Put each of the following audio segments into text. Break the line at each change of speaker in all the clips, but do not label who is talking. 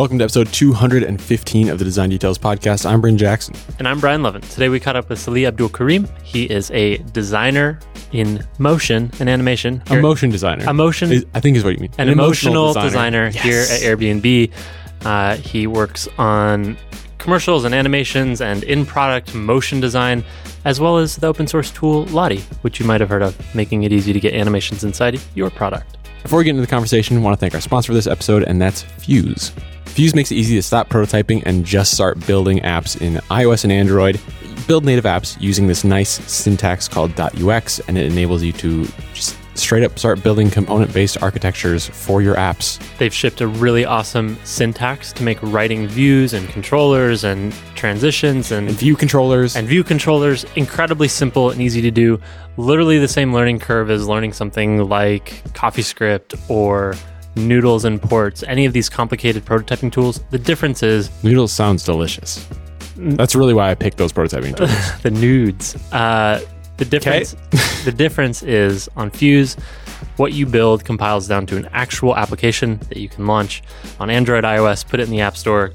Welcome to episode 215 of the Design Details Podcast. I'm Bryn Jackson.
And I'm Brian Lovin. Today we caught up with Salih Abdul Karim. He is a designer in motion and animation.
A motion designer.
A motion,
Is- I think is what you mean.
an, emotional, designer,
Yes.
here at Airbnb. Uh, he works on commercials and animations and in product motion design, as well as the open source tool Lottie, which you might have heard of, making it easy to get animations inside your product.
Before we get into the conversation, I want to thank our sponsor for this episode, and that's Fuse. Fuse makes it easy to stop prototyping and just start building apps in iOS and Android. Build native apps using this nice syntax called .ux, and it enables you to just straight up start building component-based architectures for your apps.
They've shipped a really awesome syntax to make writing views and controllers and transitions and
And view controllers.
and view controllers incredibly simple and easy to do literally the same learning curve as learning something like coffeescript or noodles and ports any of these complicated prototyping tools the difference is
Noodles sounds delicious.
Mm.
That's really why I picked those prototyping tools.
the nudes uh, the difference the difference is on fuse what you build compiles down to an actual application that you can launch on android ios put it in the app store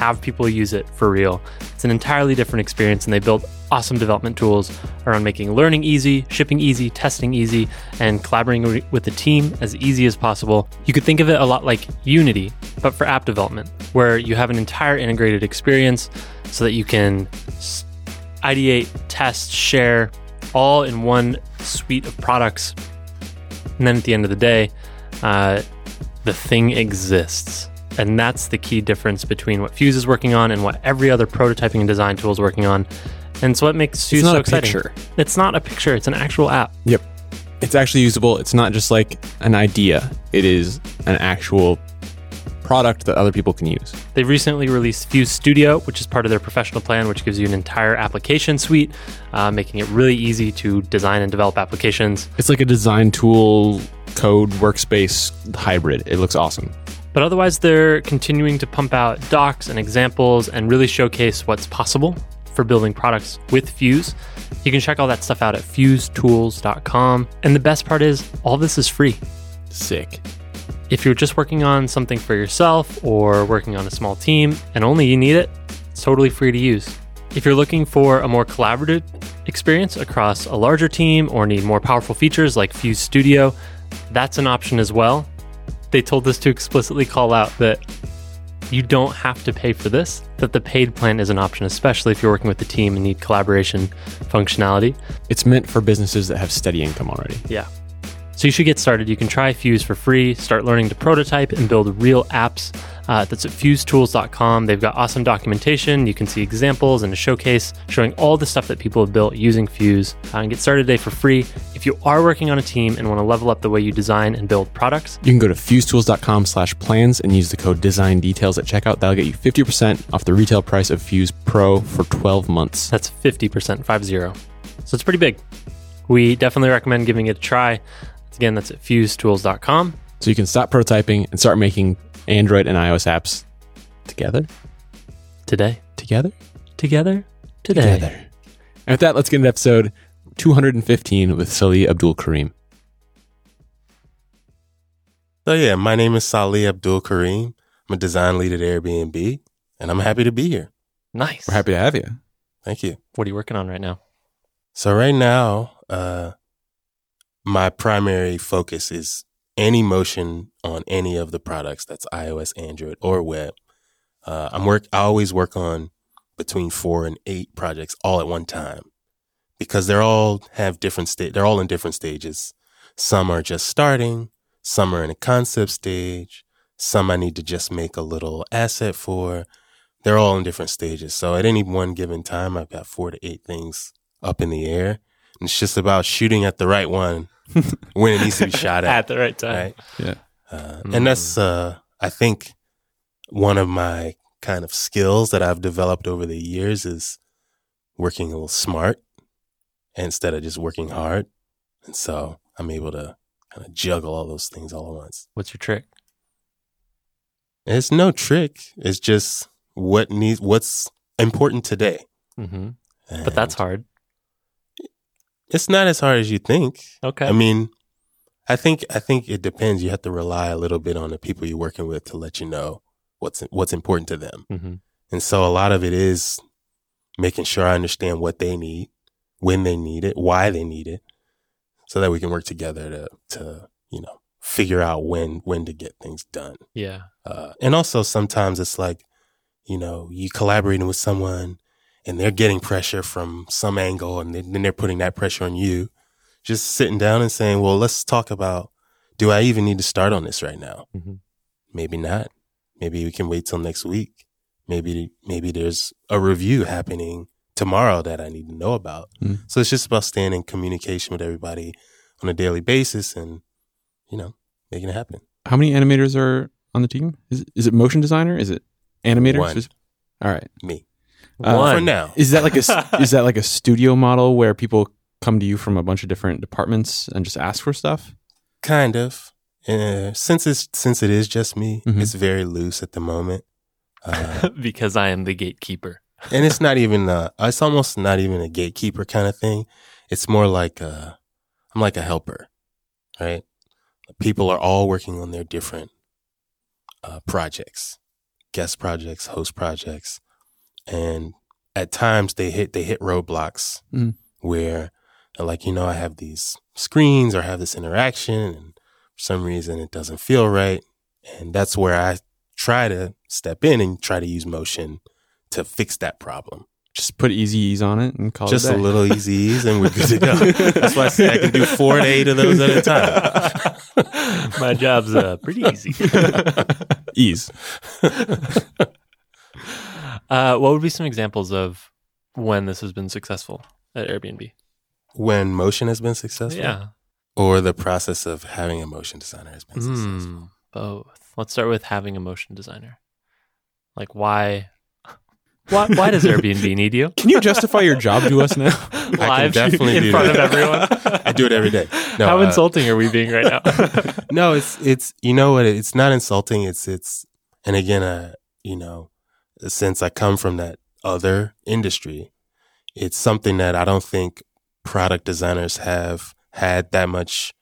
have people use it for real it's an entirely different experience and they built awesome development tools around making learning easy shipping easy testing easy and collaborating with the team as easy as possible you could think of it a lot like unity but for app development where you have an entire integrated experience so that you can ideate, test, share, all in one suite of products. And then at the end of the day, uh, the thing exists. And that's the key difference between what Fuse is working on and what every other prototyping and design tool is working on. And so what makes Fuse
it's not
so
a
exciting.
picture.
It's not a picture, it's an actual app.
Yep. It's actually usable. It's not just like an idea. It is an actual product that other people can use.
They recently released Fuse Studio, which is part of their professional plan, which gives you an entire application suite, uh, making it really easy to design and develop applications.
It's like a design tool code workspace hybrid. It looks awesome.
But otherwise, they're continuing to pump out docs and examples and really showcase what's possible for building products with Fuse. You can check all that stuff out at fusetools.com. And the best part is, all this is free.
Sick.
If you're just working on something for yourself or working on a small team and only you need it, it's totally free to use. If you're looking for a more collaborative experience across a larger team or need more powerful features like Fuse Studio, that's an option as well. They told us to explicitly call out that you don't have to pay for this, that the paid plan is an option, especially if you're working with a team and need collaboration functionality.
It's meant for businesses that have steady income already.
Yeah. So you should get started. You can try Fuse for free, start learning to prototype and build real apps. Uh, that's at fusetools.com. They've got awesome documentation. You can see examples and a showcase showing all the stuff that people have built using Fuse. Uh, and get started today for free. If you are working on a team and want to level up the way you design and build products,
You can go to fusetools.com slash plans and use the code design details at checkout. That'll get you 50% off the retail price of Fuse Pro for 12 months.
that's 50%, 5 0. So it's pretty big. We definitely recommend giving it a try. Again, that's at fusetools.com.
So you can stop prototyping and start making Android and iOS apps together.
Today.
Together?
Together. Today.
And with that, let's get into episode 215 with Salih Abdul Karim.
So yeah, my name is Salih Abdul Karim. I'm a design lead at Airbnb, and I'm happy to be here.
Nice.
We're happy to have you.
Thank you.
What are you working on right now?
So right now, uh, my primary focus is any motion on any of the products that's iOS, Android, or web. Uh, I'm work. I always work on between four and eight projects all at one time because they're all have different state. They're all in different stages. Some are just starting. Some are in a concept stage. Some I need to just make a little asset for. They're all in different stages. So at any one given time, I've got four to eight things up in the air. And it's just about shooting at the right one when it needs to be shot at.
At the right time.
right?
Yeah.
Uh, And that's, uh, I think, one of my kind of skills that I've developed over the years is working a little smart instead of just working hard. And so I'm able to kind of juggle all those things all at once.
What's your trick?
It's no trick. It's just what needs, what's important today.
hmm But that's hard.
It's not as hard as you think.
Okay.
I mean, I think I think it depends. You have to rely a little bit on the people you're working with to let you know what's what's important to them.
hmm
And so a lot of it is making sure I understand what they need, when they need it, why they need it, so that we can work together to to you know figure out when when to get things done.
Yeah.
Uh, and also sometimes it's like, you know, you collaborating with someone and they're getting pressure from some angle and then they're putting that pressure on you. Just sitting down and saying, well, let's talk about, do I even need to start on this right now?
Mhm.
Maybe not. Maybe we can wait till next week. Maybe, maybe there's a review happening tomorrow that I need to know about.
Mm.
So it's just about staying in communication with everybody on a daily basis and, you know, making it happen.
How many animators are on the team? Is, is it motion designer? Is it animator?
One.
All right.
Me.
Uh,
One.
For now.
Is that like a s- is that like a studio model where people come to you from a bunch of different departments and just ask for stuff?
Kind of. Uh, since it's since it is just me,
Mhm.
it's very loose at the moment, uh,
because I am the gatekeeper.
and it's not even. Uh, it's almost not even a gatekeeper kind of thing. It's more like uh, I'm like a helper, right? People are all working on their different uh, projects, guest projects, host projects, and at times they hit they hit roadblocks
Mhm.
where they're like, you know, I have these screens or I have this interaction, and for some reason it doesn't feel right, and that's where I try to step in and try to use motion to fix that problem.
Just put easy ease on it and call it.
Just
it
a little easy ease, and we're good to go. That's why I say I can do four to eight of those at a time.
My job's uh, pretty easy.
ease.
Uh, what would be some examples of when this has been successful at Airbnb?
when motion has been successful,
Yeah.
or the process of having a motion designer has been successful.
Hmm, both. Let's start with having a motion designer. Like why? Why, why does Airbnb need you?
Can you justify your job to us now?
Live
definitely
in
do
front
that.
of everyone.
I do it every day. No,
How
uh,
insulting are we being right now?
no, it's it's you know what? It's not insulting. It's it's and again, uh, you know, since I come from that other industry, it's something that I don't think product designers have had that much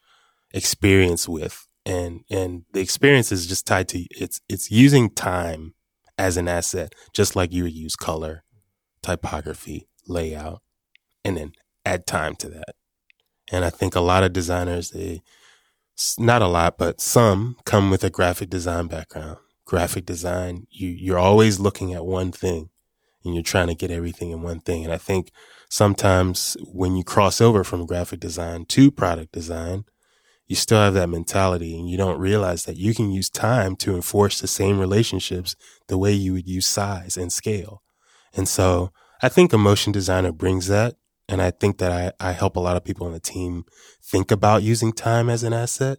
experience with, and and the experience is just tied to it's it's using time as an asset, just like you would use color, typography, layout, and then add time to that. And I think a lot of designers they not a lot, but some come with a graphic design background. Graphic design, you, you're always looking at one thing and you're trying to get everything in one thing. And I think sometimes when you cross over from graphic design to product design, you still have that mentality and you don't realize that you can use time to enforce the same relationships the way you would use size and scale. And so I think a motion designer brings that. And I think that I, I help a lot of people on the team think about using time as an asset.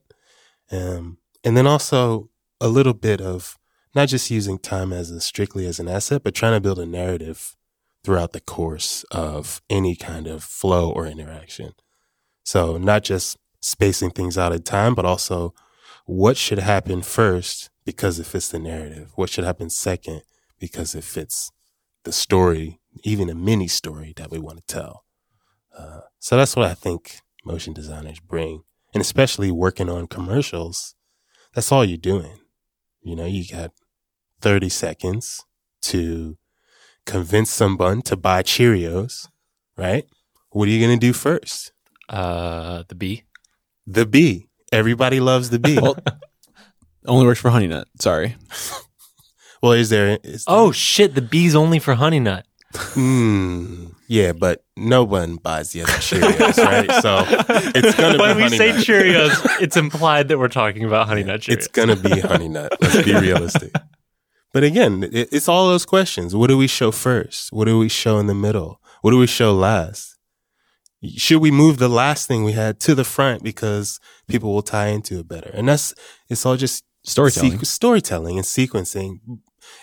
Um, and then also a little bit of not just using time as a strictly as an asset, but trying to build a narrative throughout the course of any kind of flow or interaction. So not just spacing things out at time, but also what should happen first because it fits the narrative? What should happen second because it fits the story, even a mini story that we want to tell? Uh, so that's what I think motion designers bring. And especially working on commercials, that's all you're doing. You know, you got 30 seconds to convince someone to buy Cheerios, right? What are you going to do first?
Uh, the bee.
The bee. Everybody loves the bee.
Well, only works for Honey Nut. Sorry.
well, is there? Is
Oh shit! The bee's only for Honey Nut.
Mm, yeah, but no one buys the other Cheerios, right? So it's gonna be
when we say
Nut.
Cheerios, it's implied that we're talking about Honey Nut Cheerios.
It's gonna be Honey Nut. Let's be realistic. But again, it, it's all those questions. What do we show first? What do we show in the middle? What do we show last? Should we move the last thing we had to the front because people will tie into it better? And that's it's all just
Storytelling.
storytelling and sequencing,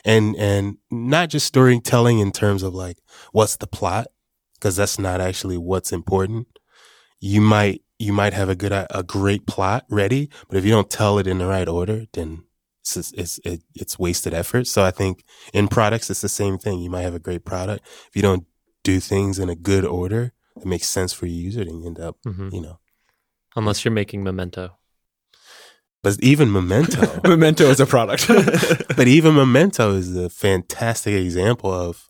and and not just storytelling in terms of like what's the plot, because that's not actually what's important. You might you might have a good a great plot ready, but if you don't tell it in the right order, then it's it's it, it's wasted effort. So I think in products it's the same thing. You might have a great product if you don't do things in a good order that makes sense for your user, then you end up
Mhm.
you know
Unless you're making Memento.
But even Memento,
Memento is a product.
but even Memento is a fantastic example of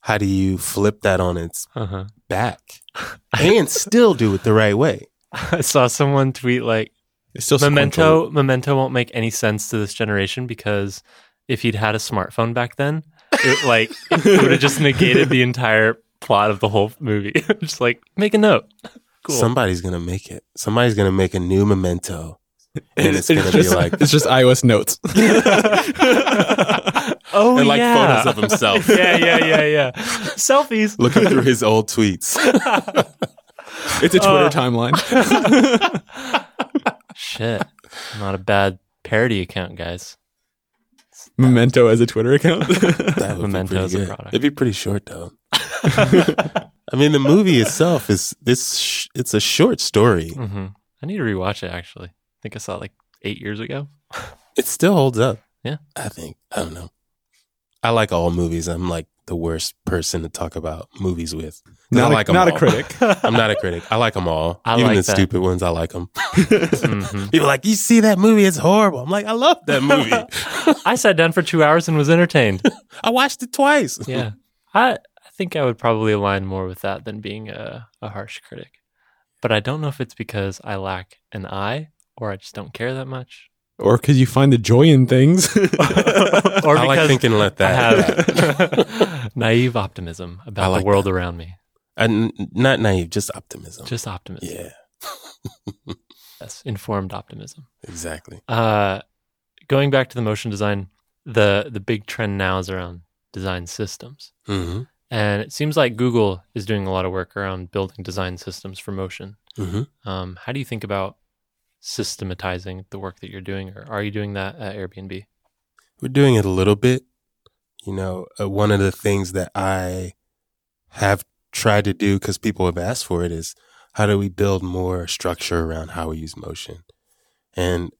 how do you flip that on its
Uh-huh.
back and still do it the right way.
I saw someone tweet like
it's still
Memento Memento won't make any sense to this generation because if he'd had a smartphone back then, it like it would have just negated the entire plot of the whole movie. just like make a note. Cool.
Somebody's gonna make it. Somebody's gonna make a new Memento, and it's gonna be like
it's just iOS notes.
oh
and like
yeah.
photos of himself.
yeah, yeah, yeah, yeah. Selfies.
looking through his old tweets.
It's a Twitter
Uh.
timeline.
Shit. Not a bad parody account, guys.
Memento as a Twitter account.
That would
Memento
be pretty
as a
good.
product.
It'd be pretty short though. I mean, the movie itself is this. Sh- it's a short story.
hmm I need to rewatch it actually. I think I saw it like eight years ago.
It still holds up.
Yeah.
I think. I don't know. I like all movies. I'm like the worst person to talk about movies with. 'Cause
not
I
a,
like 'em
not a critic.
I'm not a critic. I like them all.
I
Even
like
the
that.
stupid ones, I like them.
Mhm.
People are like, you see that movie? It's horrible. I'm like, I love that movie.
I sat down for two hours and was entertained.
I watched it twice.
Yeah. I I think I would probably align more with that than being a, a harsh critic. But I don't know if it's because I lack an eye or I just don't care that much.
or because you find the joy in things.
Or
I like
because
thinking like
I
that.
have naive optimism about
like
the world around me.
And not naive, just optimism.
Just optimism.
yeah,
Yes, informed optimism.
exactly.
Uh, going back to the motion design, the the big trend now is around design systems,
hmm
and it seems like Google is doing a lot of work around building design systems for motion.
hmm
Um, how do you think about systematizing the work that you're doing, or are you doing that at Airbnb?
We're doing it a little bit. You know, uh, one of the things that I have tried to do because people have asked for it is how do we build more structure around how we use motion? And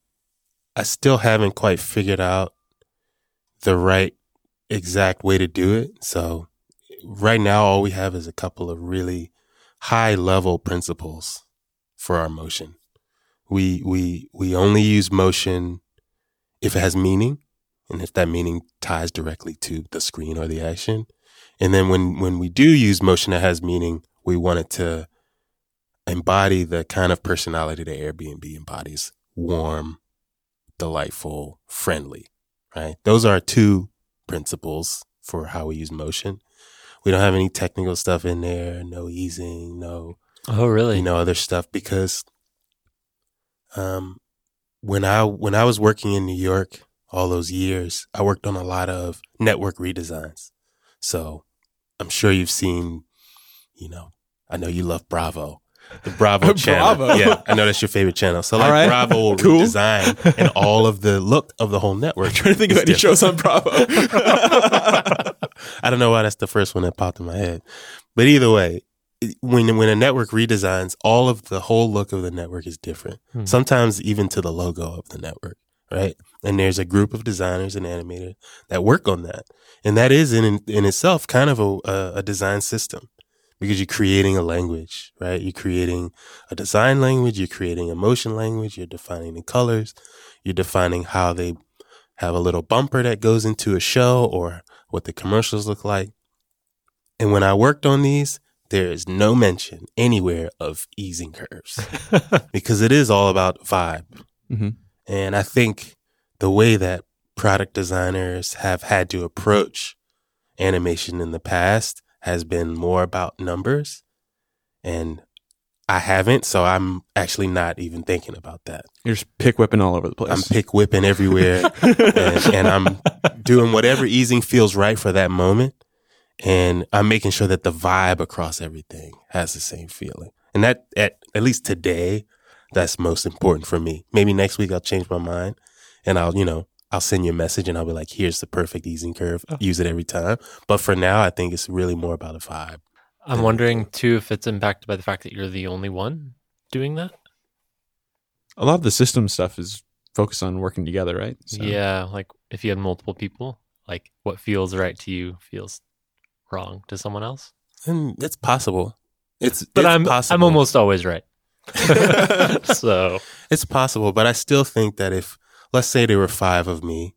I still haven't quite figured out the right exact way to do it. So right now, all we have is a couple of really high level principles for our motion. We, we, we only use motion if it has meaning and if that meaning ties directly to the screen or the action. And then when, when we do use motion that has meaning, we want it to embody the kind of personality that Airbnb embodies warm, delightful, friendly, right? Those are two principles for how we use motion. We don't have any technical stuff in there, no easing, no
Oh, really?
you know other stuff because um when i when i was working in new york all those years i worked on a lot of network redesigns so i'm sure you've seen you know i know you love bravo the bravo channel
Bravo.
yeah i know that's your favorite channel so like
right.
bravo will
Cool.
redesign and all of the look of the whole network
I'm trying to think of any
different.
shows on Bravo.
I don't know why that's the first one that popped in my head. But either way, when when a network redesigns, all of the whole look of the network is different.
Hmm.
Sometimes even to the logo of the network, right? And there's a group of designers and animators that work on that, and that is in in itself kind of a a, design system because you're creating a language, right? You're creating a design language, you're creating a motion language, you're defining the colors, you're defining how they have a little bumper that goes into a show or what the commercials look like. And when I worked on these, there is no mention anywhere of easing curves because it is all about vibe.
Mhm.
And I think the way that product designers have had to approach animation in the past has been more about numbers. And I haven't, so I'm actually not even thinking about that.
You're just pick whipping all over the place.
I'm pick whipping everywhere and, and I'm doing whatever easing feels right for that moment. And I'm making sure that the vibe across everything has the same feeling. And that, at, at least today, that's most important for me. Maybe next week I'll change my mind and I'll, you know, I'll send you a message and I'll be like, here's the perfect easing curve. Oh. Use it every time. But for now, I think it's really more about a vibe.
I'm wondering too if it's impacted by the fact that you're the only one doing that.
a lot of the system stuff is focused on working together, right? So-
Yeah, like if you had multiple people, like what feels right to you feels wrong to someone else.
And it's possible. It's,
But
it's
I'm
possible.
I'm almost always right. so
It's possible, but I still think that if, let's say there were five of me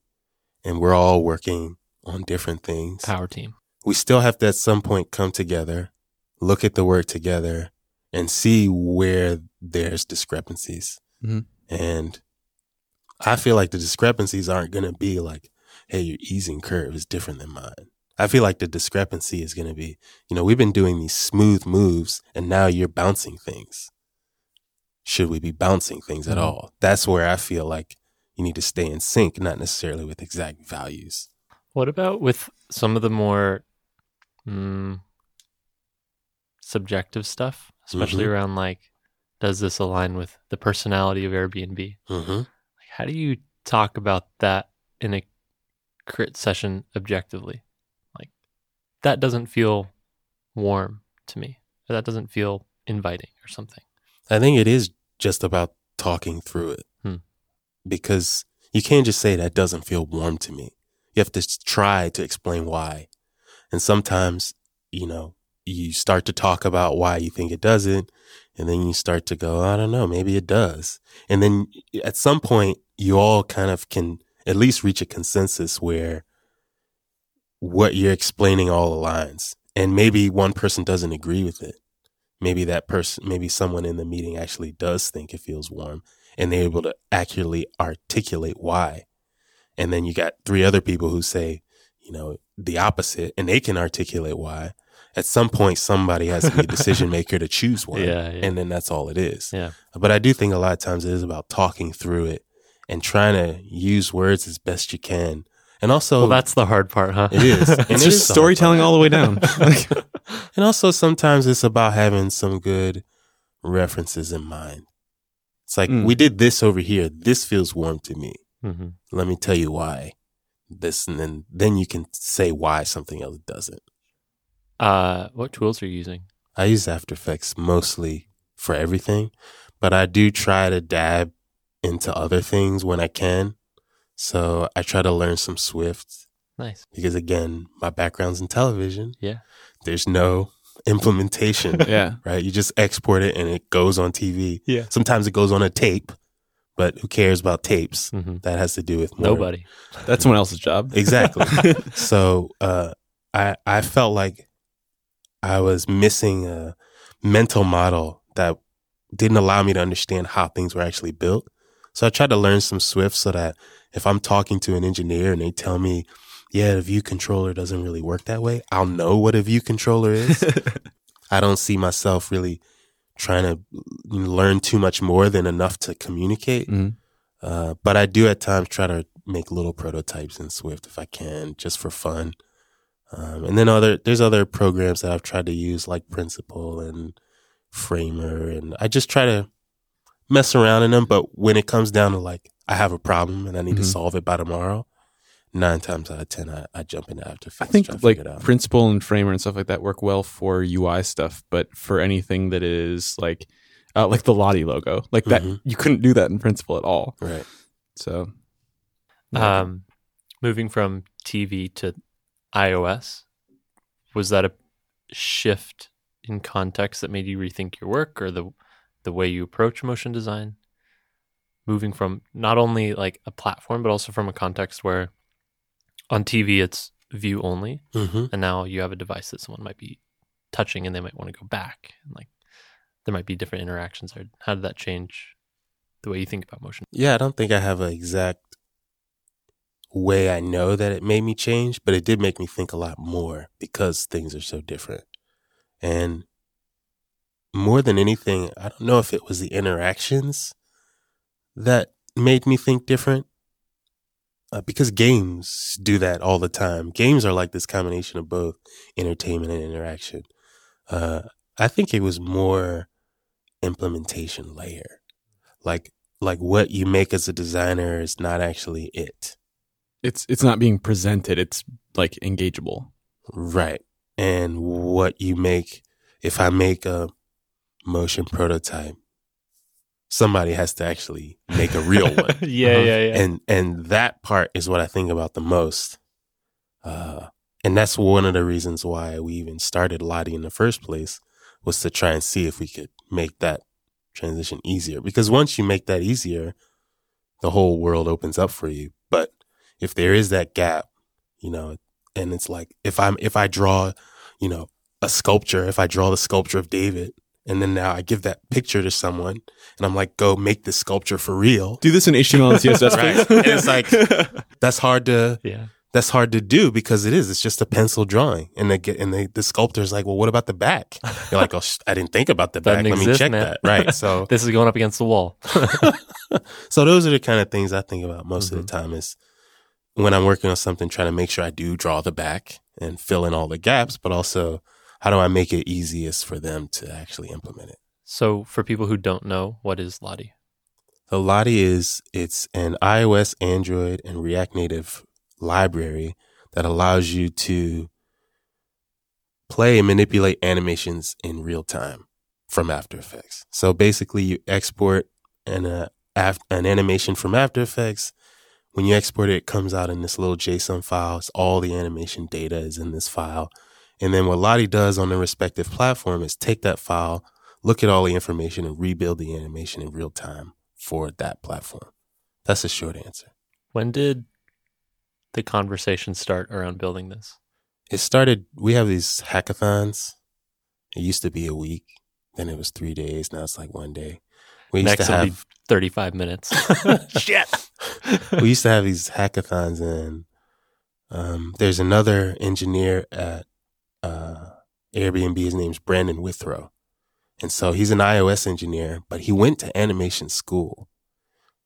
and we're all working on different things,
power team.
we still have to at some point come together, look at the work together, and see where there's discrepancies.
Mhm.
And I feel like the discrepancies aren't going to be like, hey, your easing curve is different than mine. I feel like the discrepancy is going to be, you know, we've been doing these smooth moves and now you're bouncing things. Should we be bouncing things at
Mhm.
all? That's where I feel like you need to stay in sync, not necessarily with exact values.
What about with some of the more mm, subjective stuff, especially
Mhm.
around like, does this align with the personality of Airbnb?
Mm-hmm.
Like, how do you talk about that in a crit session objectively? Like, that doesn't feel warm to me. Or that doesn't feel inviting or something.
I think it is just about talking through it
Hmm.
because you can't just say that doesn't feel warm to me. You have to try to explain why. And sometimes, you know, you start to talk about why you think it doesn't. And then you start to go, I don't know, maybe it does. And then at some point, you all kind of can at least reach a consensus where what you're explaining all aligns. And maybe one person doesn't agree with it maybe that person, maybe someone in the meeting actually does think it feels warm and they're able to accurately articulate why. And then you got three other people who say, you know, the opposite and they can articulate why. At some point, somebody has to be a decision maker to choose one.
Yeah, yeah.
And then that's all it is.
Yeah.
But I do think a lot of times it is about talking through it and trying to use words as best you can. And also,
Well, that's the hard part, huh?
it is. And
It's
it
just storytelling all the way down. Like,
and also sometimes it's about having some good references in mind. It's like,
Mm.
we did this over here. This feels warm to me.
hmm
Let me tell you why. This, and then, then you can say why something else doesn't.
Uh, what tools are you using?
I use After Effects mostly for everything, but I do try to dab into other things when I can. So I try to learn some Swift
Nice.
because again, my background's in television.
Yeah.
There's no implementation.
yeah.
right? You just export it and it goes on TV.
Yeah.
Sometimes it goes on a tape, but who cares about tapes?
hmm
That has to do with more.
Nobody.
That's someone else's job.
Exactly. so uh, I I felt like I was missing a mental model that didn't allow me to understand how things were actually built. So I tried to learn some Swift so that if I'm talking to an engineer and they tell me, yeah, the view controller doesn't really work that way, I'll know what a view controller is. I don't see myself really trying to learn too much more than enough to communicate.
Mhm.
Uh, but I do at times try to make little prototypes in Swift if I can, just for fun. Um, and then other there's other programs that I've tried to use like Principle and Framer, and I just try to mess around in them. But when it comes down to like I have a problem and I need to
Mhm.
solve it by tomorrow, nine times out of ten I, I jump into After Effects.
I think
to
like
out.
principle and framer and stuff like that work well for UI stuff, but for anything that is like uh, like the Lottie logo, like that,
Mhm.
you couldn't do that in principle at all.
right.
So,
Um, moving from TV to iOS, was that a shift in context that made you rethink your work or the the way you approach motion design? Moving from not only like a platform, but also from a context where on TV it's view only,
hmm
and now you have a device that someone might be touching and they might want to go back, and like there might be different interactions there. How did that change the way you think about motion?
Yeah, I don't think I have an exact way I know that it made me change, but it did make me think a lot more because things are so different. And more than anything, I don't know if it was the interactions that made me think different. Uh, because games do that all the time. Games are like this combination of both entertainment and interaction. Uh, I think it was more implementation layer. Like like what you make as a designer is not actually it.
it's it's not being presented. It's like engageable.
Right. And what you make, if I make a motion prototype, somebody has to actually make a real one.
yeah,
Uh-huh.
yeah, yeah.
And and that part is what I think about the most. Uh and that's one of the reasons why we even started Lottie in the first place was to try and see if we could make that transition easier because once you make that easier, the whole world opens up for you. But if there is that gap, you know, and it's like if I'm if I draw, you know, a sculpture, if I draw the sculpture of David, and then now I give that picture to someone, and I'm like, go make this sculpture for real.
Do this in HTML and CSS,
Right. And it's like that's hard to
Yeah.
that's hard to do because it is. It's just a pencil drawing, and they get and they, the sculptor's like, well, what about the back? You're like, oh, sh- I didn't think about the back.
Doesn't
Let me check
man.
that. Right. So
This is going up against the wall.
so those are the kind of things I think about most
Mm-hmm.
of the time is when I'm working on something, trying to make sure I do draw the back and fill in all the gaps, but also how do I make it easiest for them to actually implement it?
So, for people who don't know, what is Lottie?
So Lottie is it's an iOS, Android, and React Native library that allows you to play and manipulate animations in real time from After Effects. So basically, you export an uh, af- an animation from After Effects. When you export it, it comes out in this little JSON file. It's all the animation data is in this file. And then what Lottie does on the respective platform is take that file, look at all the information, and rebuild the animation in real time for that platform. That's a short answer.
When did the conversation start around building this?
It started, we have these hackathons. It used to be a week, then it was three days. Now it's like one day. We used
Next
to have
35 minutes. Shit.
we used to have these hackathons and um, there's another engineer at uh, Airbnb. His name's Brandon Withrow. And so he's an iOS engineer, but he went to animation school.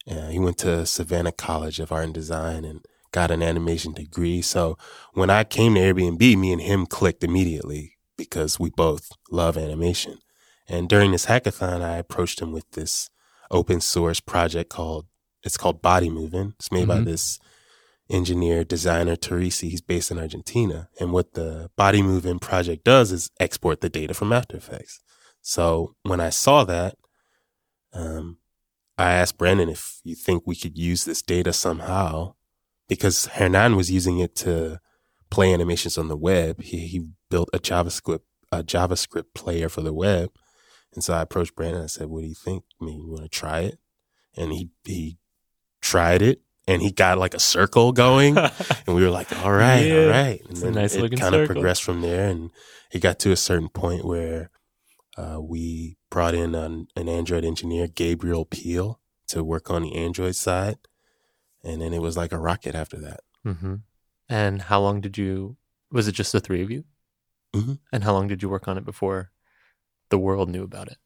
Uh, he went to Savannah College of Art and Design and got an animation degree. So when I came to Airbnb, me and him clicked immediately because we both love animation. And during this hackathon, I approached him with this open source project called it's called Bodymovin. It's made by
Mhm.
this engineer, designer, Torrisi. He's based in Argentina. And what the Bodymovin project does is export the data from After Effects. So when I saw that, um, I asked Brandon if you think we could use this data somehow, because Hernan was using it to play animations on the web. He, he built a JavaScript a JavaScript player for the web, and so I approached Brandon. I said, "What do you think? Mean, you want to try it?" And he he tried it, and he got like a circle going, and we were like, "All right,
Yeah.
all right." And
It's a nice
it kind of progressed from there, and it got to a certain point where uh, we brought in an, an Android engineer, Gabriel Peal, to work on the Android side, and then it was like a rocket after that.
hmm And how long did you, was it just the three of you?
Mhm.
And how long did you work on it before the world knew about it?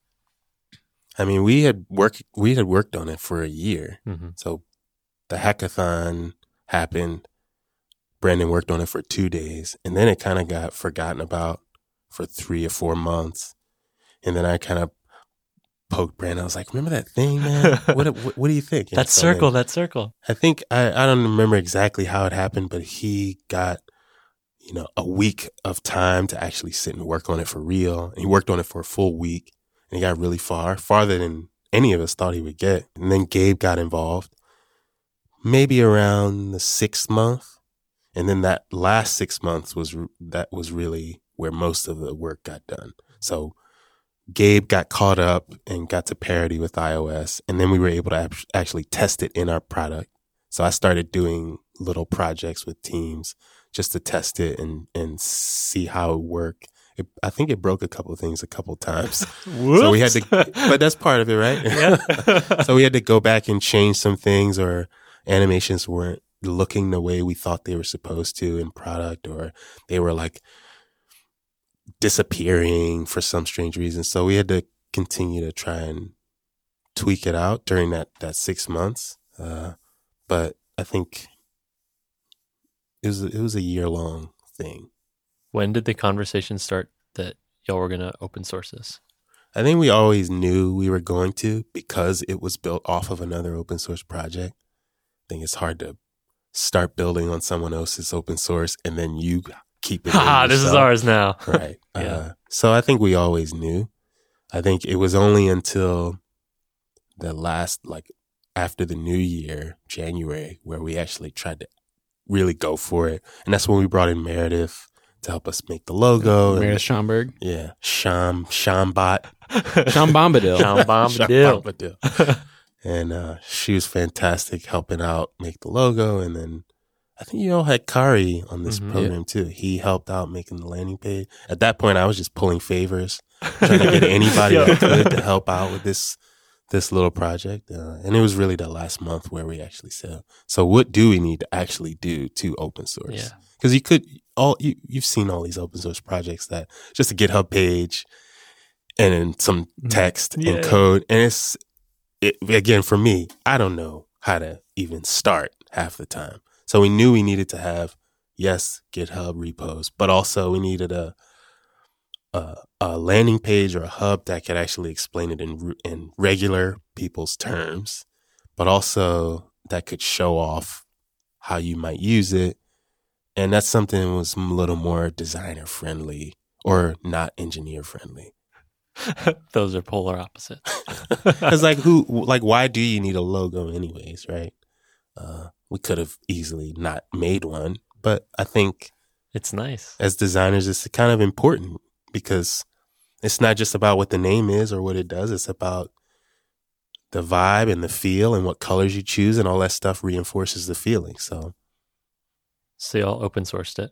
I mean, we had worked we had worked on it for a year.
Mm-hmm.
So the hackathon happened. Brandon worked on it for two days, and then it kind of got forgotten about for three or four months. And then I kind of poked Brandon. I was like, "Remember that thing, man? What what, what do you think?" And
That
so then-
circle, that circle.
I think I, I don't remember exactly how it happened, but he got, you know, a week of time to actually sit and work on it for real. And he worked on it for a full week and he got really far, farther than any of us thought he would get. And then Gabe got involved maybe around the sixth month. And then that last six months was, that was really where most of the work got done. So Gabe got caught up and got to parity with iOS. And then we were able to actually test it in our product. So I started doing little projects with teams just to test it and, and see how it worked. It, I think it broke a couple of things a couple of times. So we had to, but that's part of it, right?
Yeah.
so we had to go back and change some things or animations weren't looking the way we thought they were supposed to in product or they were like disappearing for some strange reason. So we had to continue to try and tweak it out during that, that six months. Uh, but I think it was, it was a year long thing.
when did the conversation start that y'all were going to open source this?
I think we always knew we were going to because it was built off of another open source project. I think it's hard to start building on someone else's open source and then you keep it.
Ha, this is ours now.
Right.
Yeah.
uh, so I think we always knew. I think it was only until the last, like after the new year, January, where we actually tried to really go for it. And that's when we brought in Meredith to help us make the logo.
Meredith
And,
Schomburg.
yeah, Sham Shambot.
Sean Bombadil.
Sean Bombadil.
Bombadil. And uh, she was fantastic helping out make the logo. And then I think you all had Kari on this
Mhm.
program too. He helped out making the landing page. At that point, I was just pulling favors, trying to get anybody
Yeah.
I could to help out with this this little project. Uh, and it was really the last month where we actually said, "So what do we need to actually do to open source?"
Yeah.
because you could all you, you've seen all these open source projects that just a GitHub page and then some text
Yeah.
and code, and it's it, again for me, I don't know how to even start half the time. So we knew we needed to have yes GitHub repos, but also we needed a a, a landing page or a hub that could actually explain it in in regular people's terms, but also that could show off how you might use it and that's something that was a little more designer friendly or not engineer friendly.
Those are polar opposites.
Because like who, like why do you need a logo anyways, right? Uh, we could have easily not made one, but I think
It's nice.
as designers, it's kind of important because it's not just about what the name is or what it does. It's about the vibe and the feel and what colors you choose and all that stuff reinforces the feeling. So
So y'all open sourced it.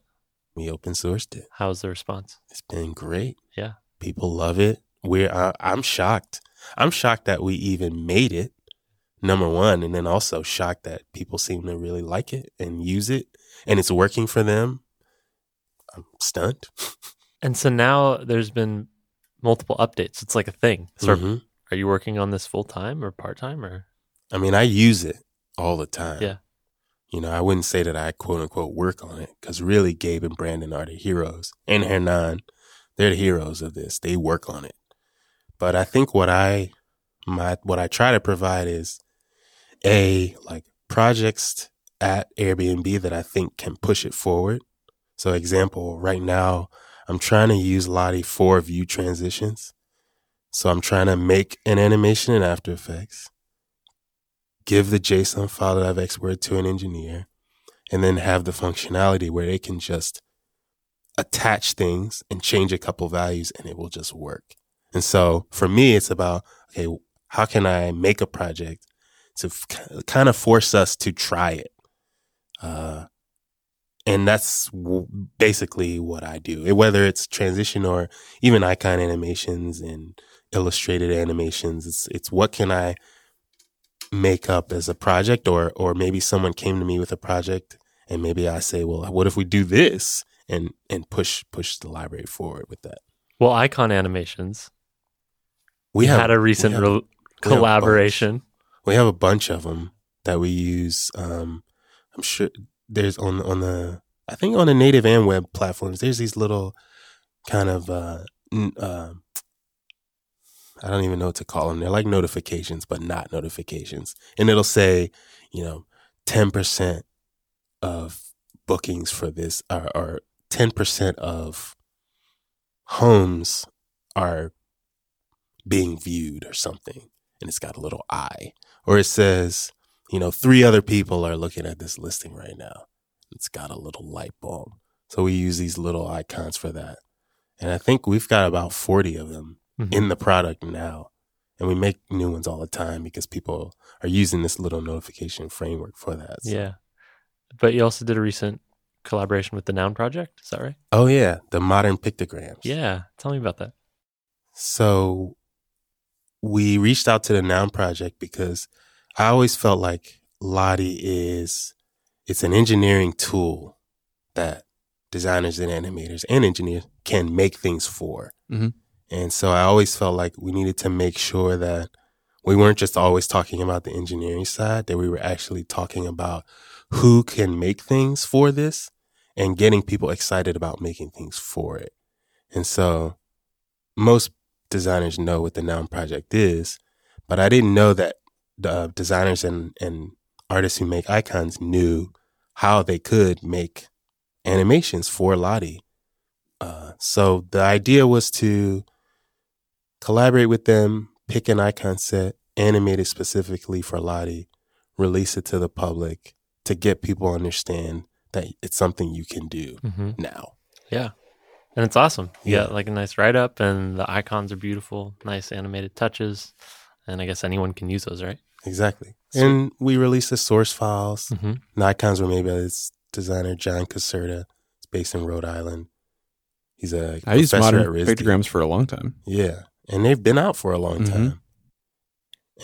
we open sourced it.
How's the response?
It's been great.
Yeah.
People love it. We're I'm shocked. I'm shocked that we even made it. Number one, and then also shocked that people seem to really like it and use it, and it's working for them. I'm stunned.
And so now there's been multiple updates. It's like a thing. So
Mhm.
are you working on this full time or part time or?
I mean, I use it all the time.
Yeah.
You know, I wouldn't say that I quote unquote work on it because really, Gabe and Brandon are the heroes, and Hernan, they're the heroes of this. They work on it. But I think what I my what I try to provide is a like projects at Airbnb that I think can push it forward. So, example, right now I'm trying to use Lottie for view transitions. So I'm trying to make an animation in After Effects give the JSON file that I've exported to an engineer, and then have the functionality where they can just attach things and change a couple values and it will just work. And so for me, it's about, okay, how can I make a project to f- kind of force us to try it? Uh, and that's w- basically what I do. It- Whether it's transition or even icon animations and illustrated animations, it's, it's what can I make up as a project or or maybe someone came to me with a project and maybe I say, well, what if we do this and and push push the library forward with that.
Well, icon animations.
We
We
have
had a recent
have-
re-
we have
collaboration.
we have a bunch of them that we use. Um, I'm sure there's on on the I think on the native and web platforms. There's these little kind of uh, uh, I don't even know what to call them. They're like notifications, but not notifications. And it'll say, you know, ten percent of bookings for this are, are ten percent of homes are being viewed or something and it's got a little eye. Or it says, you know, three other people are looking at this listing right now. It's got a little light bulb. So we use these little icons for that. And I think we've got about 40 of them
Mhm.
in the product now. And we make new ones all the time because people are using this little notification framework for that. So-
Yeah. But you also did a recent collaboration with the Noun Project. Is that right?
Oh, yeah. The modern pictograms.
Yeah. Tell me about that.
So we reached out to the Noun Project because I always felt like Lottie is it's an engineering tool that designers and animators and engineers can make things for.
Mhm.
And so I always felt like we needed to make sure that we weren't just always talking about the engineering side, that we were actually talking about who can make things for this and getting people excited about making things for it. And so most designers know what the Noun Project is, but I didn't know that the designers and, and artists who make icons knew how they could make animations for Lottie. Uh, so the idea was to collaborate with them, pick an icon set, animate it specifically for Lottie, release it to the public to get people understand that it's something you can do
Mm-hmm.
now.
Yeah. And it's awesome. You
Yeah.
got like a nice write up, and the icons are beautiful, nice animated touches, and I guess anyone can use those, right?
Exactly.
Sweet.
And we released the source files.
Mm-hmm.
The icons were made by this designer, John Caserta. It's based in Rhode Island. He's a
I used
professor at
modern
RISD.
pictograms for a long time.
Yeah, and they've been out for a long
Mhm.
time.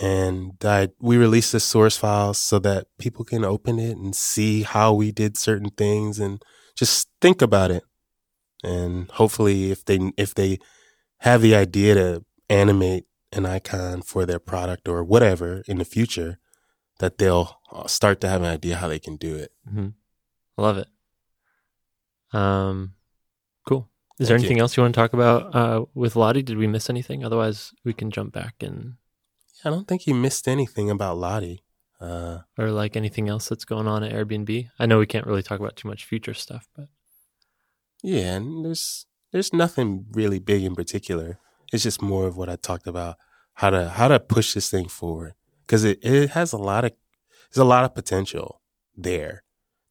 And I, we released the source files so that people can open it and see how we did certain things and just think about it. And hopefully, if they if they have the idea to animate an icon for their product or whatever in the future, that they'll uh, start to have an idea how they can do it.
Mm-hmm. Love it. Um, cool. Is there
Thank you.
anything else you want to talk about uh, with Lottie? Did we miss anything? Otherwise, we can jump back and
I don't think you missed anything about Lottie. Uh,
or like anything else that's going on at Airbnb. I know we can't really talk about too much future stuff, but
Yeah, and there's there's nothing really big in particular. It's just more of what I talked about how to how to push this thing forward because it, it has a lot of there's a lot of potential there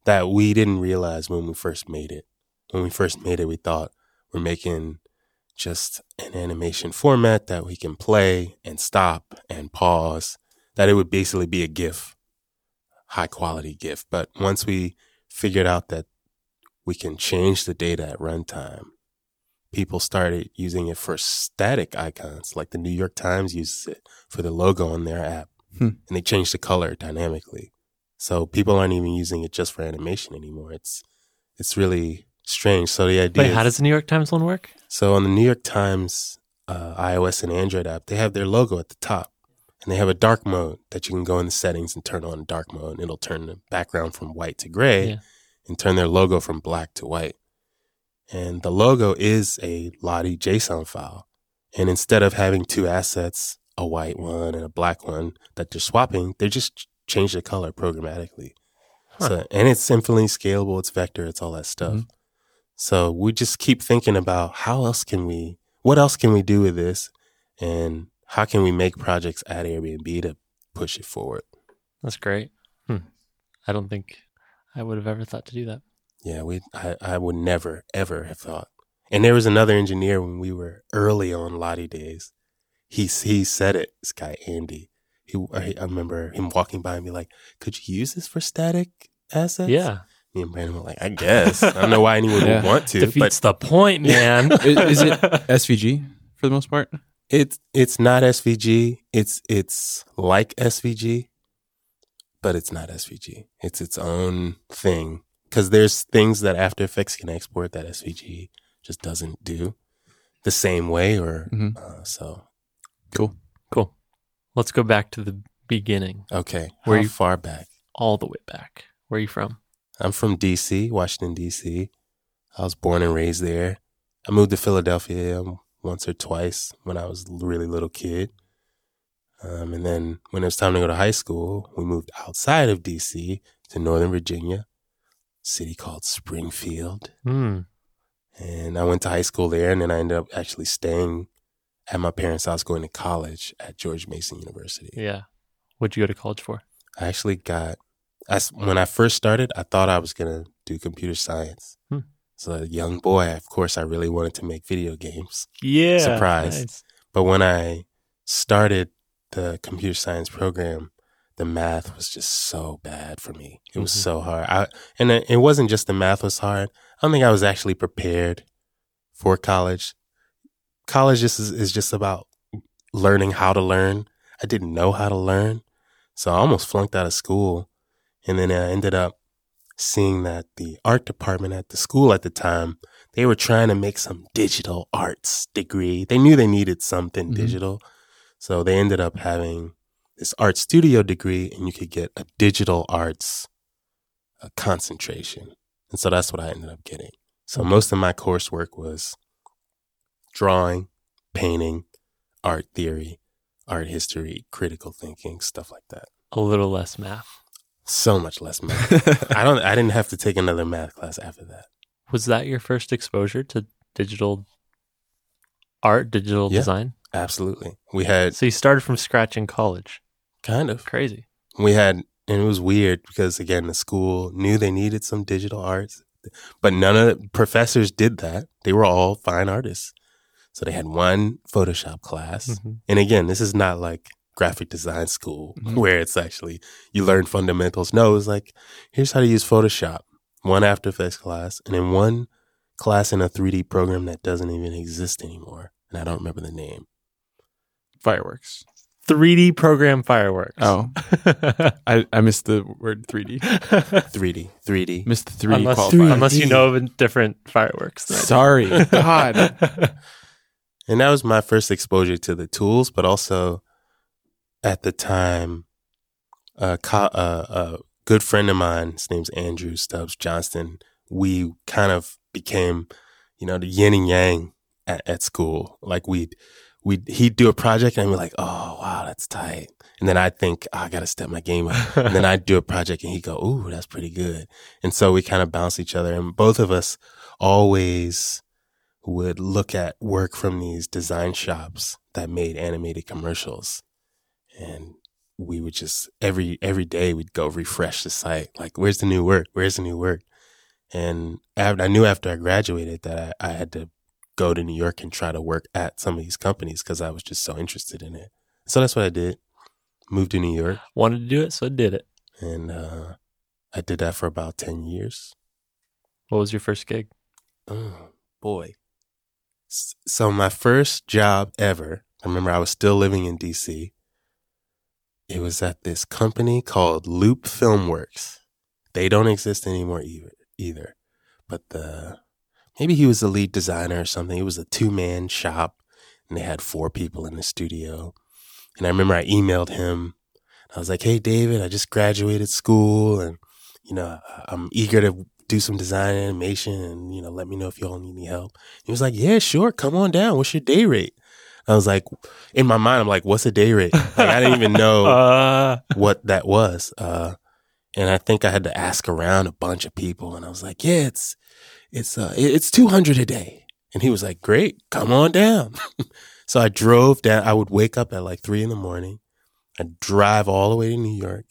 that we didn't realize when we first made it. When we first made it, we thought we're making just an animation format that we can play and stop and pause. That it would basically be a GIF, high quality GIF. But once we figured out that we can change the data at runtime. People started using it for static icons, like the New York Times uses it for the logo on their app.
Hmm.
And they changed the color dynamically. So people aren't even using it just for animation anymore. It's it's really strange. So the idea
wait, how does the New York Times one work?
so on the New York Times uh, iOS and Android app, they have their logo at the top, and they have a dark mode that you can go in the settings and turn on dark mode, and it'll turn the background from white to gray,
Yeah.
And turn their logo from black to white. And the logo is a Lottie JSON file, and instead of having two assets, a white one and a black one that they're swapping, they just ch- change the color programmatically.
Huh.
So, and it's infinitely scalable. It's vector. It's all that stuff.
Mhm.
So we just keep thinking about how else can we, what else can we do with this, and how can we make projects at Airbnb to push it forward.
That's great. Hmm. I don't think I would have ever thought to do that.
Yeah, we, I, I would never ever have thought. And there was another engineer when we were early on Lottie days. He he said it. This guy Andy. He I I remember him walking by and be like, "Could you use this for static assets?"
Yeah,
Me and Brandon were like, "I guess." I don't know why anyone
Yeah.
would want to, but
defeats the point, man.
is, is it SVG for the most part?
It's it's not SVG. It's it's like SVG, but it's not SVG. It's its own thing because there's things that After Effects can export that SVG just doesn't do the same way. Or
Mhm.
uh, so
Cool.
cool. Let's go back to the beginning,
okay.
Where
How
you-
far back?
all the way back. Where are you from?
I'm from DC, Washington DC. I was born and raised there. I moved to Philadelphia um, once or twice when I was a really little kid. Um, and then when it was time to go to high school, we moved outside of DC to Northern Virginia, a city called Springfield.
Hmm.
And I went to high school there, and then I ended up actually staying at my parents' house going to college at George Mason University.
Yeah. What'd you go to college for?
I actually got, I when I first started, I thought I was going to do computer science.
Hmm.
So a young boy, of course, I really wanted to make video games.
Yeah.
Surprise.
nice.
But when I started the computer science program, the math was just so bad for me. It was
Mhm.
so hard. I, and it, wasn't just the math was hard. I don't think I was actually prepared for college. College just is, is just about learning how to learn. I didn't know how to learn. So I almost flunked out of school. And then I ended up seeing that the art department at the school at the time, they were trying to make some digital arts degree. They knew they needed something
Mhm.
digital. So they ended up having this art studio degree and you could get a digital arts uh concentration. And so that's what I ended up getting. So most of my coursework was drawing, painting, art theory, art history, critical thinking, stuff like that.
A little less math.
So much less math. I don't I didn't have to take another math class after that.
Was that your first exposure to digital art, digital
Yeah.
design?
Absolutely. We had
So you started from scratch in college.
kind of
Crazy.
we had and it was weird because again the school knew they needed some digital arts but none of the professors did that. They were all fine artists. So they had one Photoshop class.
Mm-hmm.
And again, this is not like graphic design school
Mhm.
where it's actually you learn fundamentals. No, it's like here's how to use Photoshop. One After Effects class, and then one class in a 3D program that doesn't even exist anymore. And I don't remember the name.
Fireworks.
3D program fireworks.
Oh, I, I missed the word 3D.
3D, 3D.
Missed the 3D
unless,
qualifier.
unless you know of different fireworks. than I do.
Sorry. God.
And that was my first exposure to the tools, but also at the time, a, co- uh, a good friend of mine, his name's Andrew Stubbs Johnston. We kind of became, you know, the yin and yang at, at school. Like we'd, we'd, he'd do a project and we're like, oh, wow, that's tight. And then I'd think, oh, I got to step my game up. And then I'd do a project and he'd go, ooh, that's pretty good. And so we kind of bounce each other. And both of us always would look at work from these design shops that made animated commercials. And we would just every every day we'd go refresh the site. Like, where's the new work? Where's the new work? And I knew after I graduated that I, I had to go to New York and try to work at some of these companies because I was just so interested in it. So that's what I did. Moved to New York
Wanted to do it, so I did it.
and uh, I did that for about 10 years.
What was your first gig?
Oh, boy. So my first job ever, I remember I was still living in DC. It was at this company called Loop Filmworks. They don't exist anymore either, either. But the maybe he was the lead designer or something. It was a two-man shop and they had four people in the studio. And I remember I emailed him. I was like, "Hey David, I just graduated school and you know, I'm eager to do some design animation and, you know, let me know if y'all need any help. He was like, yeah, sure. Come on down. What's your day rate? I was like, in my mind, I'm like, what's a day rate? Like, I didn't even know
Uh,
what that was. Uh, and I think I had to ask around a bunch of people and I was like, yeah, it's, it's, uh, it's 200 a day. And he was like, great, come on down. so I drove down. I would wake up at like three in the morning. I'd drive all the way to New York.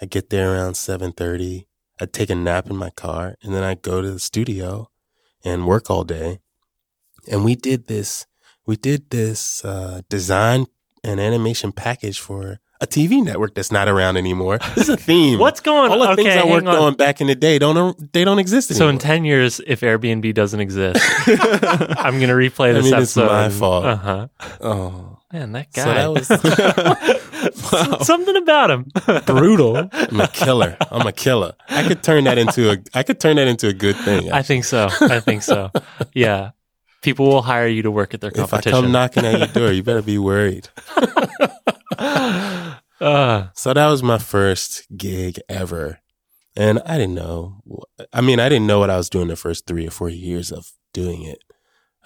I'd get there around 7.30. I'd take a nap in my car and then I'd go to the studio and work all day. And we did this, we did this, uh, design and animation package for a TV network that's not around anymore. This is a theme.
what's going on?
all the
okay,
things I
hang
worked
on.
on. back in the day don't they don't exist anymore.
So in 10 years, if Airbnb doesn't exist, I'm going to replay
I
this
mean, it's
episode.
my fault.
Uh-huh.
oh,
Man, that guy.
so that was
Wow.
Something about him.
Brutal.
I'm a killer. I'm a killer. I could turn that into a I could turn that into a good thing.
I think so. I think so. Yeah. People will hire you to work at their competition.
if I
competition.
come knocking at your door, you better be worried.
Uh,
So that was my first gig ever. And I didn't know. I mean, I didn't know what I was doing the first three or four years of doing it.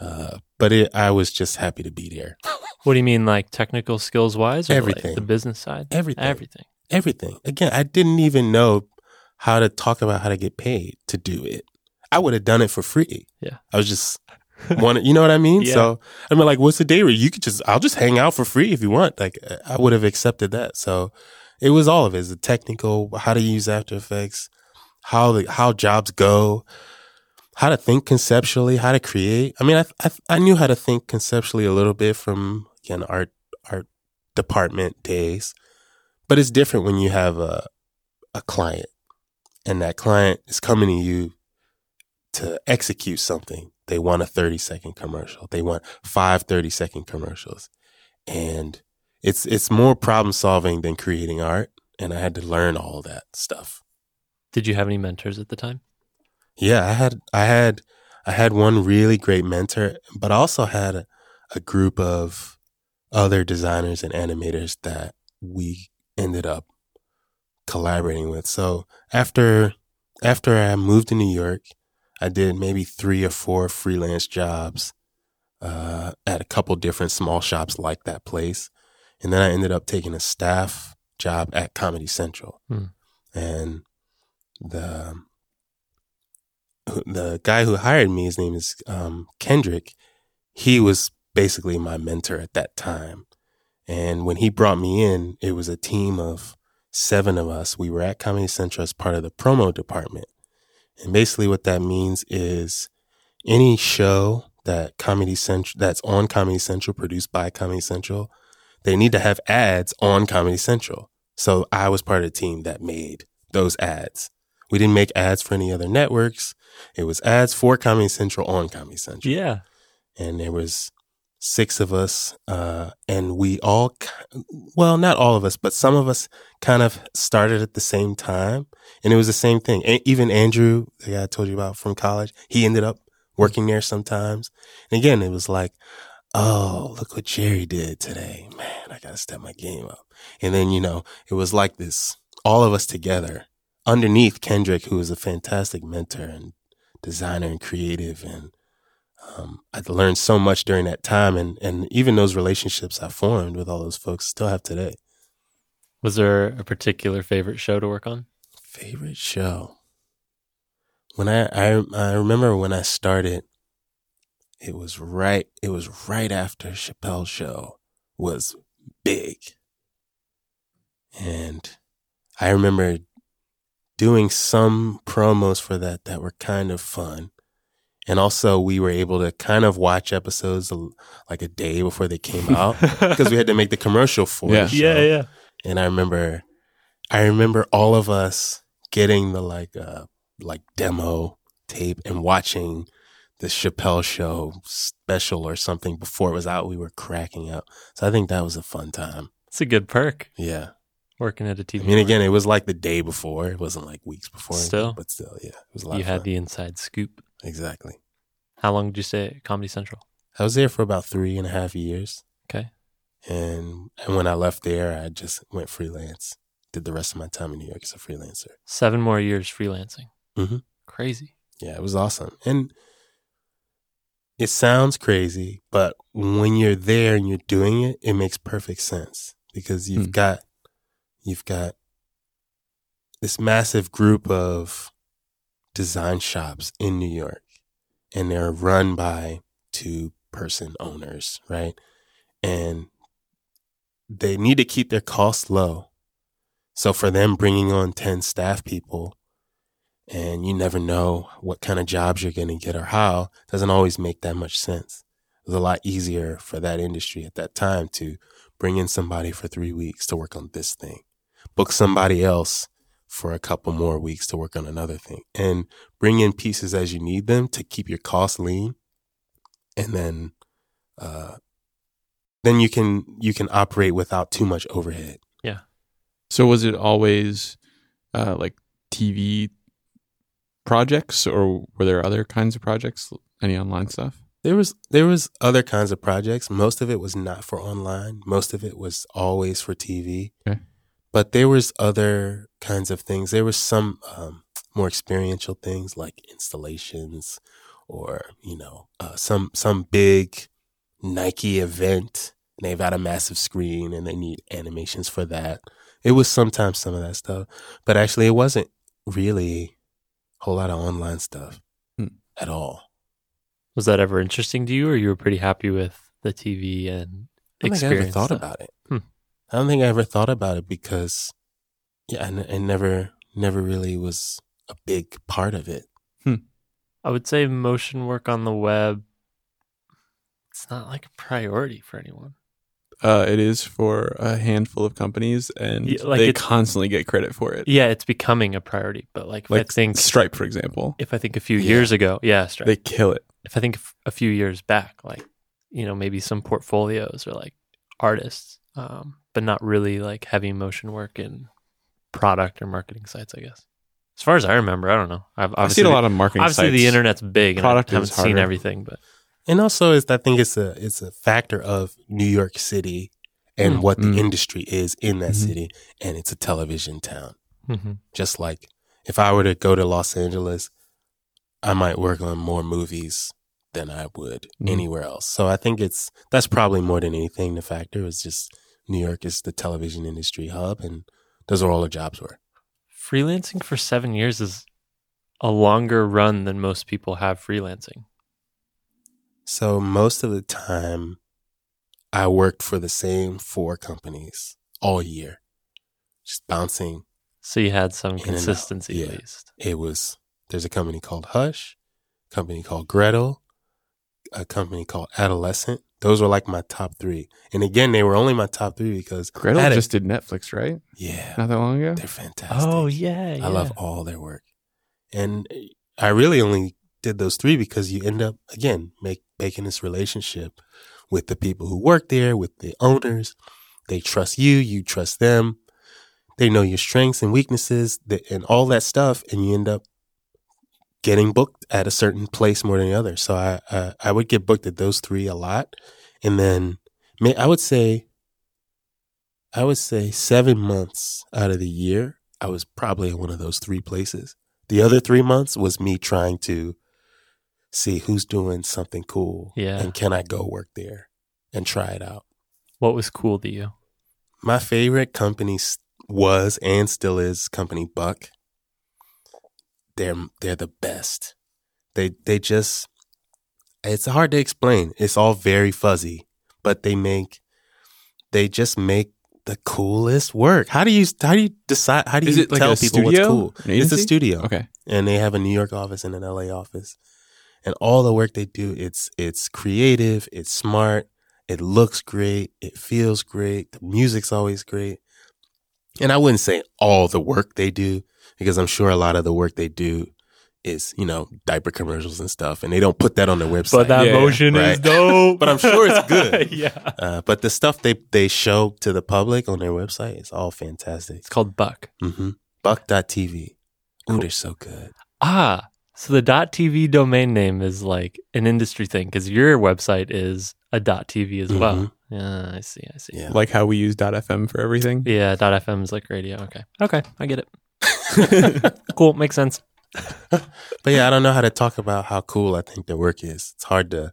Uh, but it, I was just happy to be there.
what do you mean, like technical skills wise? Or
Everything.
Like the business side?
Everything.
Everything.
Everything. Again, I didn't even know how to talk about how to get paid to do it. I would have done it for free.
Yeah.
I was just you know what I mean?
Yeah.
So I mean, like, what's the day rate? You could just, I'll just hang out for free if you want. Like, I would have accepted that. So it was all of it. It's the technical, how to use After Effects, how the, how jobs go, how to think conceptually, how to create. I mean, I, I, I knew how to think conceptually a little bit from, again, art, art department days, but it's different when you have a, a client and that client is coming to you to execute something. They want a 30 second commercial. They want five 30 second commercials. And it's, it's more problem solving than creating art. And I had to learn all that stuff.
Did you have any mentors at the time?
Yeah, I had, I had, I had one really great mentor, but I also had a, a group of other designers and animators that we ended up collaborating with. So after, after I moved to New York, I did maybe three or four freelance jobs, uh, at a couple different small shops like that place. And then I ended up taking a staff job at Comedy Central.
Hmm.
And the, the guy who hired me, his name is um, Kendrick. He was basically my mentor at that time. And when he brought me in, it was a team of seven of us. We were at Comedy Central as part of the promo department. And basically what that means is any show that Comedy Central that's on Comedy Central produced by Comedy Central, they need to have ads on Comedy Central. So I was part of the team that made those ads. We didn't make ads for any other networks. It was ads for Comedy Central on Comedy Central.
Yeah.
And there was six of us, uh, and we all, well, not all of us, but some of us kind of started at the same time. And it was the same thing. Even Andrew, the guy I told you about from college, he ended up working there sometimes. And again, it was like, oh, look what Jerry did today. Man, I got to step my game up. And then, you know, it was like this, all of us together underneath Kendrick, who was a fantastic mentor and designer and creative. And um, I learned so much during that time. And, and even those relationships I formed with all those folks still have today.
Was there a particular favorite show to work on?
Favorite show. When I, I I remember when I started, it was right it was right after Chappelle's show was big. And I remember doing some promos for that that were kind of fun. And also we were able to kind of watch episodes like a day before they came out because we had to make the commercial for
Yeah.
the show.
yeah, yeah.
And I remember, I remember all of us getting the like, uh, like demo tape and watching the Chappelle show special or something before it was out. We were cracking up. So I think that was a fun time.
It's a good perk
Yeah.
working at a TV.
I mean, again, it was like the day before. It wasn't like weeks before.
Still.
But still, yeah. It was a lot
you
of
had
fun.
the inside scoop.
Exactly.
How long did you stay at Comedy Central?
I was there for about three and a half years.
Okay.
And, and when I left there, I just went freelance. Did the rest of my time in New York as a freelancer.
Seven more years freelancing.
Mhm.
Crazy.
Yeah, it was awesome. And it sounds crazy, but when you're there and you're doing it, it makes perfect sense because you've
Hmm.
got you've got this massive group of design shops in New York and they're run by two person owners, right? And they need to keep their costs low. So for them bringing on 10 staff people and you never know what kind of jobs you're going to get or how doesn't always make that much sense. It was a lot easier for that industry at that time to bring in somebody for three weeks to work on this thing, book somebody else for a couple more weeks to work on another thing, and bring in pieces as you need them to keep your costs lean, and then, uh, then you can you can operate without too much overhead. Yeah.
So was it always uh, like TV projects, or were there other kinds of projects? Any online stuff?
There was there was other kinds of projects. Most of it was not for online. Most of it was always for TV.
Okay.
But there was other kinds of things. There was some um, more experiential things like installations, or you know, uh, some some big Nike event. They've got a massive screen, and they need animations for that. It was sometimes some of that stuff, but actually, it wasn't really a whole lot of online stuff
Hmm.
at all.
Was that ever interesting to you, or you were pretty happy with the TV and
I don't I
experience?
ever thought
stuff?
about it.
Hmm.
I don't think I ever thought about it because, yeah, I, n- I never, never really was a big part of it.
I would say motion work on the web. It's not like a priority for anyone.
Uh, it is for a handful of companies, and
Yeah, like
they constantly get credit for it.
Yeah, it's becoming a priority. But like, if I
Like
think
Stripe, for example,
if I think a few
Yeah.
years ago, yeah, Stripe.
they kill it.
if I think a few years back, like you know maybe some portfolios or like artists, um, but not really like heavy motion work in product or marketing sites. I guess. As far as I remember, I don't know. I've
I've seen a lot of marketing.
Obviously,
sites.
the internet's big, and
Product
I haven't seen everything, but
And also, is I think it's a it's a factor of New York City and
Mm.
what the
Mm.
industry is in that
Mhm.
city, and it's a television town.
Mhm.
Just like if I were to go to Los Angeles, I might work on more movies than I would
Mhm.
anywhere else. So I think it's that's probably more than anything the factor is just New York is the television industry hub, and those are all the jobs were.
freelancing for seven years is a longer run than most people have freelancing.
So most of the time, I worked for the same four companies all year, just bouncing.
So you had some
In and out,
consistency
yeah.
at least.
It was there's a company called Hush, a company called Gretel, a company called Adolescent. Those were like my top three. And again, they were only my top three because
Gretel
Adi-
just did Netflix, right?
yeah,
Not that long ago.
they're fantastic.
Oh yeah,
I love all their work. And I really only did those three because you end up again make making this relationship with the people who work there, with the owners. They trust you, you trust them. They know your strengths and weaknesses that, and all that stuff, and you end up getting booked at a certain place more than the other. So I I, I would get booked at those three a lot, and then may, I would say I would say seven months out of the year, I was probably in one of those three places. The other three months was me trying to see who's doing something cool.
Yeah.
And can I go work there and try it out?
What was cool to you?
My favorite company was and still is company Buck. They're they're the best. They they just it's hard to explain. It's all very fuzzy, but they make they just make the coolest work. How do you how do you decide how do
Is
you
it like
tell people
studio?
what's cool? It's a studio
Okay.
and they have a New York office and an LA office. And all the work they do, it's it's creative, it's smart, it looks great, it feels great, the music's always great. And I wouldn't say all the work they do, because I'm sure a lot of the work they do is, you know, diaper commercials and stuff, and they don't put that on their website.
But that
Yeah, yeah,
motion is
right.
dope.
But I'm sure it's good.
yeah.
uh, but the stuff they they show to the public on their website is all fantastic.
It's called Buck.
Mm-hmm. Buck.tv. Ooh, they're so good.
Ah, so the .tv domain name is like an industry thing because your website is a .tv as well.
Mhm.
Yeah, I see. I see.
Yeah.
Like how we use .fm for everything.
Yeah, .fm is like radio. Okay. Okay, I get it. cool, makes sense.
But yeah, I don't know how to talk about how cool I think the work is. It's hard to.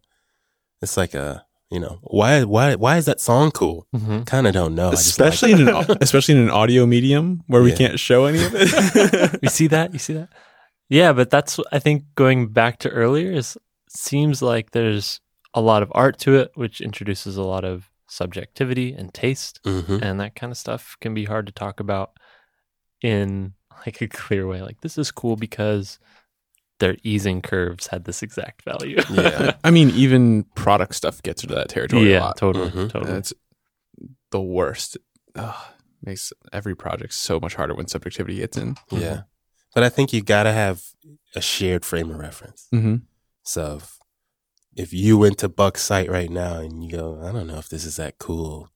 It's like a you know why why why is that song cool?
hmm
Kind of don't know. I just like
especially in an, especially in an audio medium where we can't show any of it.
You see that? You see that? Yeah, but that's I think going back to earlier is seems like there's a lot of art to it, which introduces a lot of subjectivity and taste,
Mhm.
and that kind of stuff can be hard to talk about in like a clear way. Like this is cool because their easing curves had this exact value.
Yeah.
I mean, even product stuff gets into that territory a
yeah,
lot.
totally,
Mhm.
totally.
That's the worst. Ugh, makes every project so much harder when subjectivity gets in.
Yeah, but I think you got to have a shared frame of reference.
Mm-hmm.
So if, if you went to Buck's site right now and you go, I don't know if this is that cool.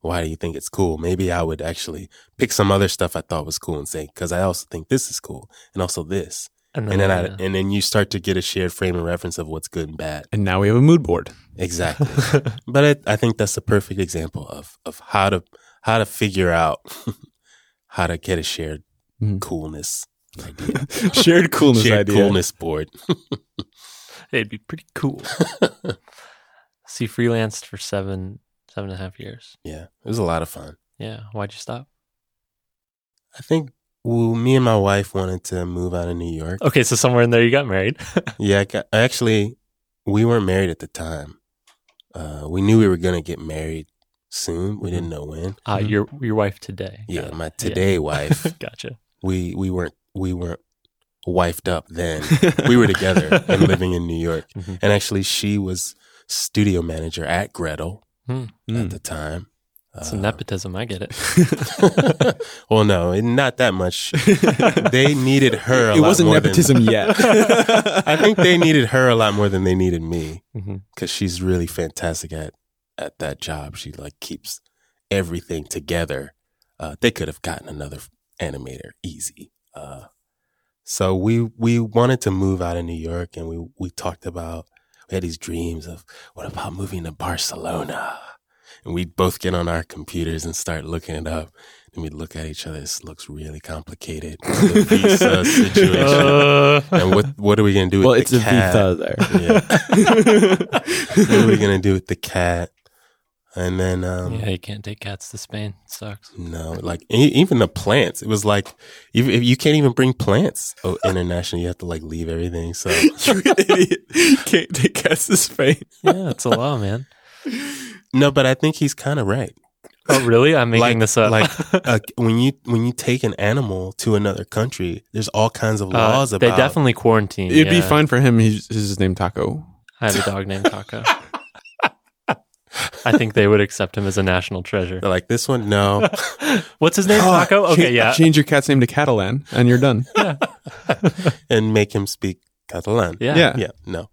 Why do you think it's cool? Maybe I would actually pick some other stuff I thought was cool and say, because I also think this is cool, and also this.
and
and then I,
yeah.
and then you start to get a shared frame of reference of what's good and bad.
And now we have a mood board.
Exactly. but it, I think that's a perfect example of of how to how to figure out how to get a shared
Mhm.
coolness idea,
Shared coolness
shared
idea.
coolness board.
it'd be pretty cool. See, freelanced for seven seven and a half years.
yeah, it was a lot of fun.
Yeah, why'd you stop?
I think well, me and my wife wanted to move out of New York.
Okay, so somewhere in there you got married.
Yeah, I got, actually, we weren't married at the time. Uh, we knew we were gonna get married soon. We didn't know when.
Uh,
Mhm.
your your wife today.
Yeah,
Got
my today wife.
gotcha.
We we weren't we weren't wifed up then. we were together and living in New York.
Mhm.
And actually, she was studio manager at Gretel
Hmm.
at the time.
It's
Uh,
nepotism. I get it.
well, no, not that much. They needed her. A
it
lot
wasn't
more
nepotism
Than,
yet.
I think they needed her a lot more than they needed me because she's really fantastic at at that job. She like keeps everything together. Uh, they could have gotten another animator easy. Uh, so we we wanted to move out of New York, and we we talked about we had these dreams of what about moving to Barcelona, and we'd both get on our computers and start looking it up. And we'd look at each other. This looks really complicated. The visa situation.
Uh,
and what what are we gonna do?
well,
with
it's
the
a
cat?
Vita there.
Yeah. what are we gonna do with the cat? And then um,
yeah, you can't take cats to Spain. Sucks.
no, like e- even the plants. It was like even if you can't even bring plants oh, international. You have to like leave everything. So
You're idiot. Can't take cats to Spain.
Yeah, it's a law, man.
no, but I think he's kind of right.
Oh, really? I'm making
like
this up.
like uh, when you when you take an animal to another country, there's all kinds of laws
Uh,
laws
they
about.
They definitely quarantine.
It'd be
yeah.
fine for him. He's his name Taco.
I have a dog named Taco. I think they would accept him as a national treasure.
They're like this one, no.
What's his name? Taco? Okay,
Cha-
yeah.
Change your cat's name to Catalan, and you're done.
and make him speak Catalan.
Yeah.
Yeah.
yeah, no.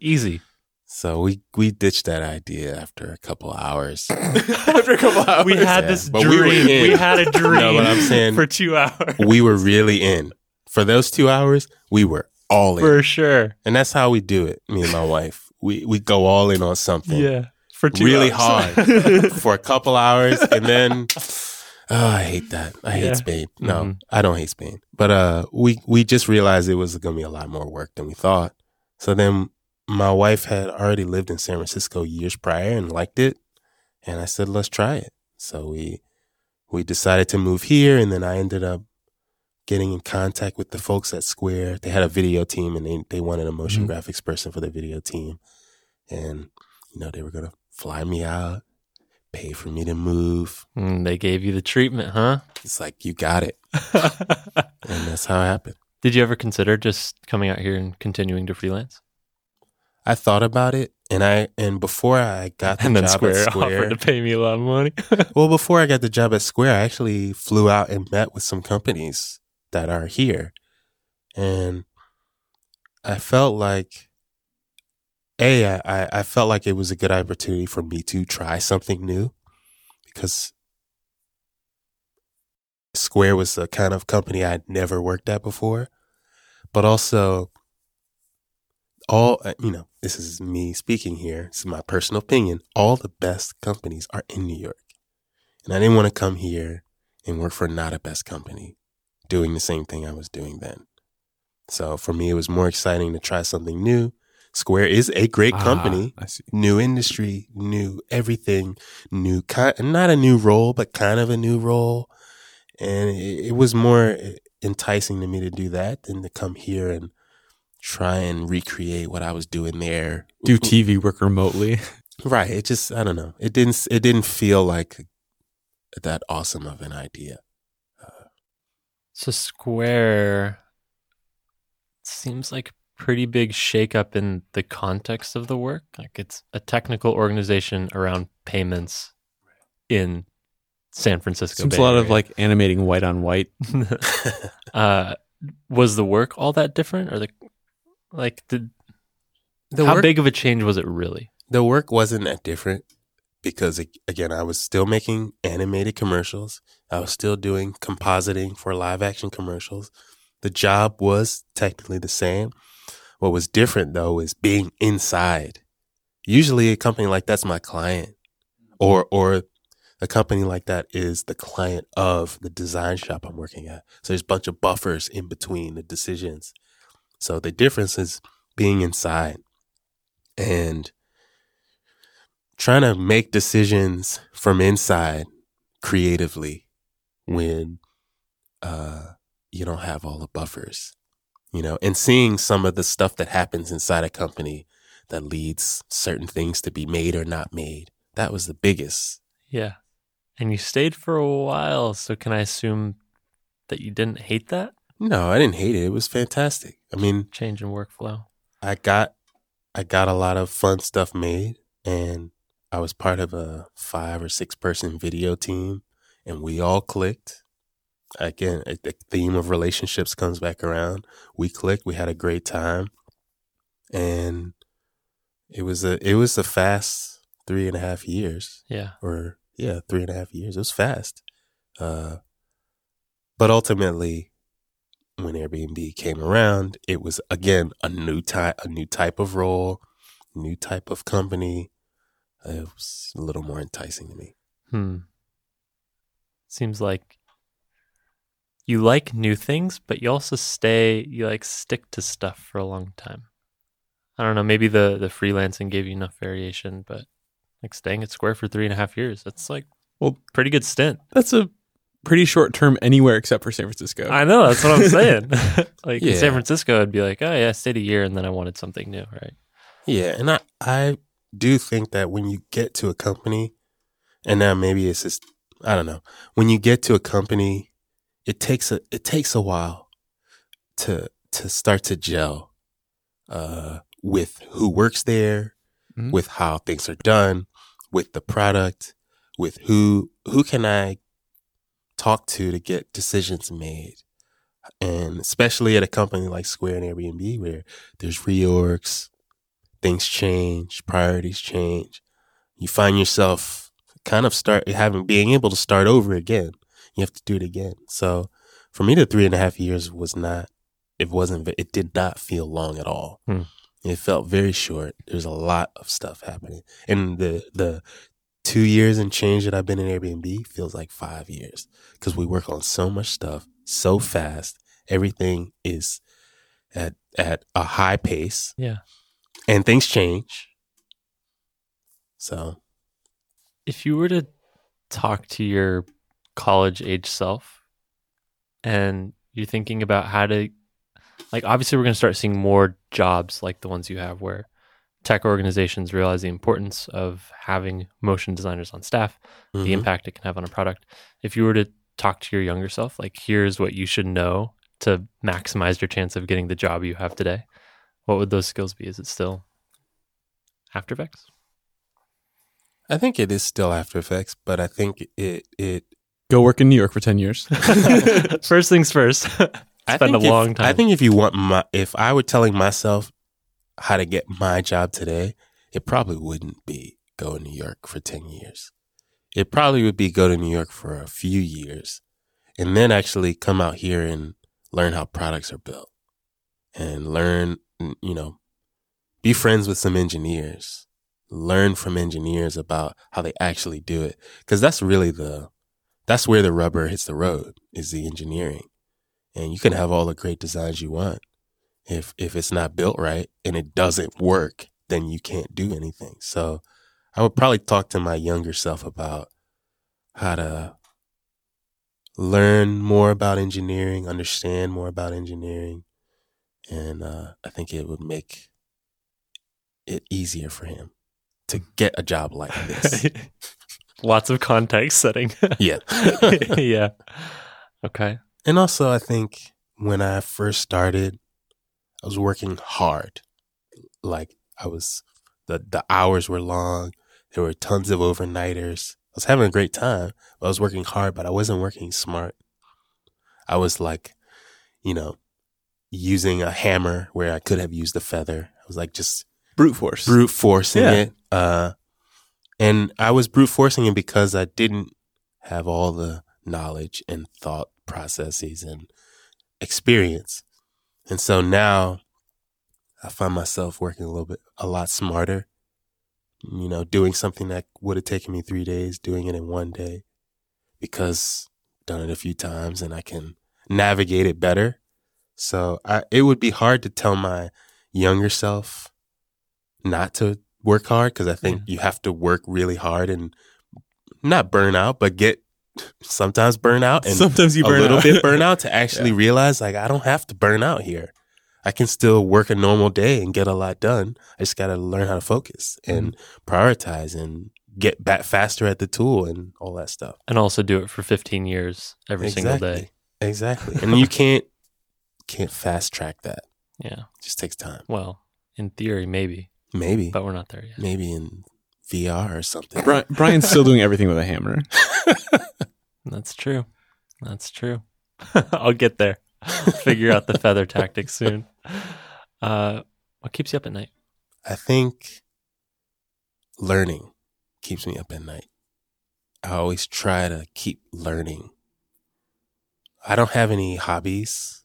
Easy.
So we we ditched that idea after a couple hours.
After a couple hours,
We had
Yeah,
this
but we were
dream.
in.
We, had a dream
No, but I'm saying-
for two hours.
we were really in for those two hours. We were all in,
For sure.
and that's how we do it. Me and my wife, we we go all in on something.
Yeah. For two
really
hours.
hard for a couple hours and then oh i hate that i hate
Yeah.
spain no
Mhm.
i don't hate spain but uh we we just realized it was gonna be a lot more work than we thought so then my wife had already lived in san francisco years prior and liked it and i said let's try it so we we decided to move here and then i ended up getting in contact with the folks at square they had a video team and they, they wanted a motion
Mhm.
graphics person for the video team and you know they were gonna fly me out pay for me to move
Mm, they gave you the treatment, huh?
it's like you got it and that's how it happened
Did you ever consider just coming out here and continuing to freelance?
i thought about it and i and before i got the
And
job
Square,
at square
offered to pay me a lot of money.
well before i got the job at square i actually flew out and met with some companies that are here and i felt like a I, I- felt like it was a good opportunity for me to try something new because square was a kind of company i'd never worked at before. But also all uh, you know this is me speaking here. This is my personal opinion. All the best companies are in new york. And i didn't want to come here and work for not a best company doing the same thing i was doing then. So for me it was more exciting to try something new square is a great company
Ah, I see.
new industry, new everything, new kind, not a new role, but kind of a new role. And it, it was more enticing to me to do that than to come here and try and recreate what I was doing there.
Do TV work remotely?
right. It just, I don't know. It didn't, it didn't feel like that awesome of an idea.
So Square seems like a pretty big shakeup in the context of the work. Like it's a technical organization around payments in San Francisco.
Seems
Bay
a lot of like animating white on white.
uh, was the work all that different, or the like? Did
The
how
work-
big of a change was it really?
the work wasn't that different because ag- again i was still making animated commercials i was still doing compositing for live action commercials the job was technically the same what was different though is being inside. Usually a company like that's my client or or a company like that is the client of the design shop i'm working at. So there's a bunch of buffers in between the decisions. So the difference is being inside and trying to make decisions from inside creatively when uh, you don't have all the buffers, you know, and seeing some of the stuff that happens inside a company that leads certain things to be made or not made. That was the biggest.
Yeah, and you stayed for a while. So can I assume that you didn't hate that
No, I didn't hate it. It was fantastic. I mean,
change in workflow?
I got I got a lot of fun stuff made and I was part of a five or six person video team and we all clicked. Again, the theme of relationships comes back around. We clicked, we had a great time. And it was a it was a fast three and a half years.
Yeah,
Or yeah, three and a half years. It was fast. Uh but ultimately when Airbnb came around, it was again a new type, a new type of role, new type of company. It was a little more enticing to me.
Hmm. Seems like you like new things, but you also stay, you like stick to stuff for a long time. I don't know, maybe the, the freelancing gave you enough variation, but like staying at Square for three and a half years, that's like,
Well-
pretty good stint.
That's a pretty short term anywhere except for San Francisco.
I know, that's what I'm saying. like in San Francisco, I'd be like, oh yeah, I stayed a year and then I wanted something new, right?
Yeah, and I I do think that when you get to a company And now maybe it's just I don't know. When you get to a company, it takes a it takes a while to to start to gel uh, with who works there,
Mhm.
with how things are done, with the product, with who who can I talk to to get decisions made. And especially at a company like Square and Airbnb where there's reorgs, things change, priorities change. You find yourself kind of start having being able to start over again. You have to do it again. So for me, the three and a half years was not. It wasn't. It did not feel long at all.
Hmm.
It felt very short. There's a lot of stuff happening, and the the two years and change that I've been in Airbnb feels like five years because we work on so much stuff so fast. Everything is at at a high pace,
Yeah.
and things change. So
If you were to talk to your college age self and you're thinking about how to, like, obviously, we're going to start seeing more jobs like the ones you have where tech organizations realize the importance of having motion designers on staff, the
mhm.
impact it can have on a product. If you were to talk to your younger self, like, here's what you should know to maximize your chance of getting the job you have today, what would those skills be? Is it still After Effects?
I think it is still After Effects, but I think it it
Go work in New York for 10 years.
first things first.
I
Spend a
if-
long time.
I think if you want my, if I were telling myself how to get my job today, it probably wouldn't be go to New York for 10 years. It probably would be go to New York for a few years and then actually come out here and learn how products are built and learn, you know, be friends with some engineers, learn from engineers about how they actually do it. Cause that's really the, that's where the rubber hits the road is the engineering and you can have all the great designs you want. If if it's not built right and it doesn't work, then you can't do anything. So I would probably talk to my younger self about how to learn more about engineering, understand more about engineering, and uh, I think it would make it easier for him to get a job like this.
Lots of context setting.
yeah.
yeah. Okay.
And also, I think when I first started, I was working hard. Like I was, the the hours were long. There were tons of overnighters. I was having a great time. I was working hard, but I wasn't working smart. I was like, you know, using a hammer where I could have used a feather. I was like just
Brute force.
brute forcing
Yeah.
it. Uh, and I was brute forcing it because I didn't have all the knowledge and thought processes and experience. And so now I find myself working a little bit, a lot smarter, you know, doing something that would have taken me three days, doing it in one day because I've done it a few times and I can navigate it better. So I, it would be hard to tell my younger self not to work hard because I think you have to work really hard and not burn out, but get sometimes burn out and
Sometimes you burn a
little
out.
bit burn out to actually realize like I don't have to burn out here. I can still work a normal day and get a lot done. I just got to learn how to focus and
Mm-hmm.
prioritize and get back faster at the tool and all that stuff.
And also do it for 15 years every single day.
Exactly. And you can't can't fast track that.
Yeah.
It just takes time.
Well, in theory, maybe,
Maybe
but we're not there yet.
maybe in VR or something.
Bri- Brian's still doing everything with a hammer.
That's true. That's true. I'll get there. Figure out the feather tactics soon. Uh, what keeps you up at night?
I think learning keeps me up at night. I always try to keep learning. I don't have any hobbies.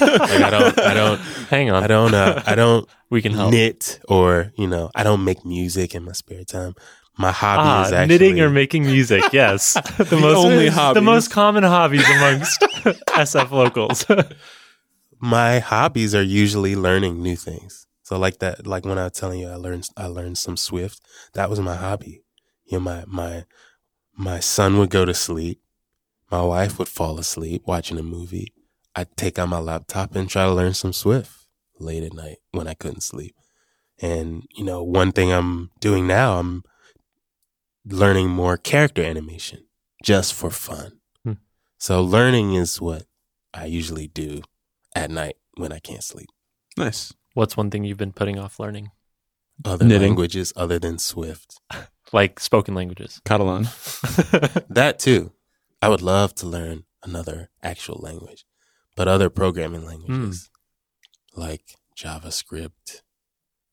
Like I don't I don't
Hang on.
I don't uh, I don't
we can help.
knit or, you know, I don't make music in my spare time. My hobby
Ah,
is actually
knitting or making music. Yes, the, most
only
the most common hobbies amongst SF locals.
my hobbies are usually learning new things. So like that, like when I was telling you, I learned, I learned some Swift. That was my hobby. You know, my, my, my son would go to sleep. My wife would fall asleep watching a movie. I'd take out my laptop and try to learn some Swift late at night when I couldn't sleep. And, you know, one thing I'm doing now, I'm learning more character animation just for fun.
Hmm.
So learning is what I usually do at night when I can't sleep.
Nice.
What's one thing you've been putting off learning?
Other
Knitting.
languages other than Swift.
Like spoken languages.
Catalan.
That too. I would love to learn another actual language, but other programming languages like JavaScript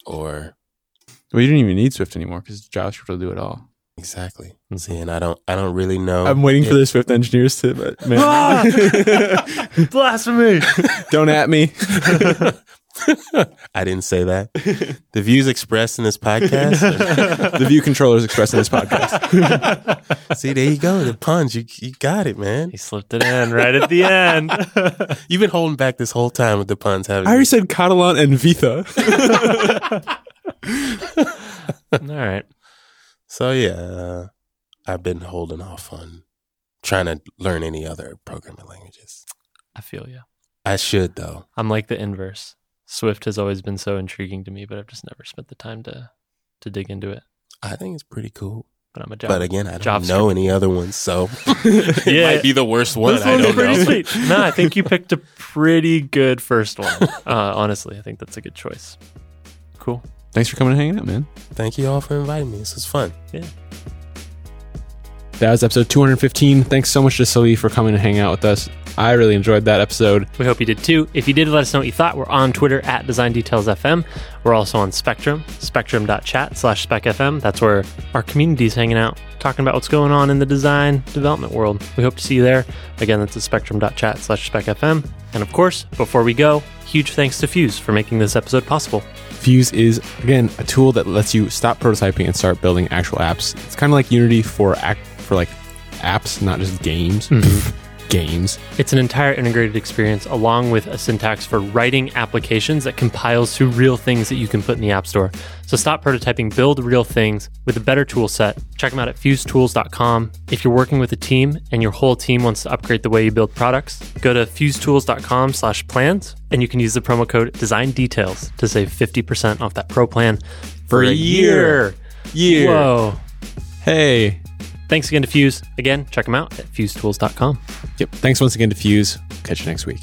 or
Well, you don't even need Swift anymore because JavaScript will do it all.
exactly.
Mhm.
See, and I don't, I don't really know.
I'm waiting for the Swift engineers to, but man,
Blasphemy!
don't at me.
I didn't say that. The views expressed in this podcast.
the view controllers expressed in this podcast.
see, there you go. The puns. You, you got it, man.
He slipped it in right at the end.
You've been holding back this whole time with the puns, haven't you?
I
you?
already said Catalan and Vitha.
All right.
So yeah, uh, I've been holding off on trying to learn any other programming languages.
I feel you.
I should though.
I'm like the inverse. Swift has always been so intriguing to me, but I've just never spent the time to to dig into it.
I think it's pretty cool.
But I'm a job.
But again, I don't
JavaScript.
know any other ones, so it
Yeah.
might be the worst one.
This
I
one's
don't
pretty
know.
sweet. No, I think you picked a pretty good first one. Uh, honestly, I think that's a good choice. Cool.
Thanks for coming and hanging out, man.
Thank you all for inviting me. This was fun. Yeah.
That was episode 215. Thanks so much to Sully for coming and hanging out with us. I really enjoyed that episode.
We hope you did too. If you did, let us know what you thought. We're on Twitter at Design Details FM. We're also on Spectrum, spectrum.chat slash specfm. That's where our community is hanging out, talking about what's going on in the design development world. We hope to see you there. Again, that's at spectrum.chat slash specfm. And of course, before we go, huge thanks to Fuse for making this episode possible.
Fuse is again a tool that lets you stop prototyping and start building actual apps. It's kind of like Unity for act for like apps, not just games. Mm-hmm. games.
It's an entire integrated experience along with a syntax for writing applications that compiles to real things that you can put in the App Store. So stop prototyping, build real things with a better tool set. Check them out at fusetools.com. If you're working with a team and your whole team wants to upgrade the way you build products, go to fusetools.com slash plans and you can use the promo code design details to save 50% off that pro plan for,
a year. Year.
Whoa.
Hey.
Thanks again to Fuse. Again, check them out at fusetools.com.
Yep. Thanks once again to Fuse. Catch you next week.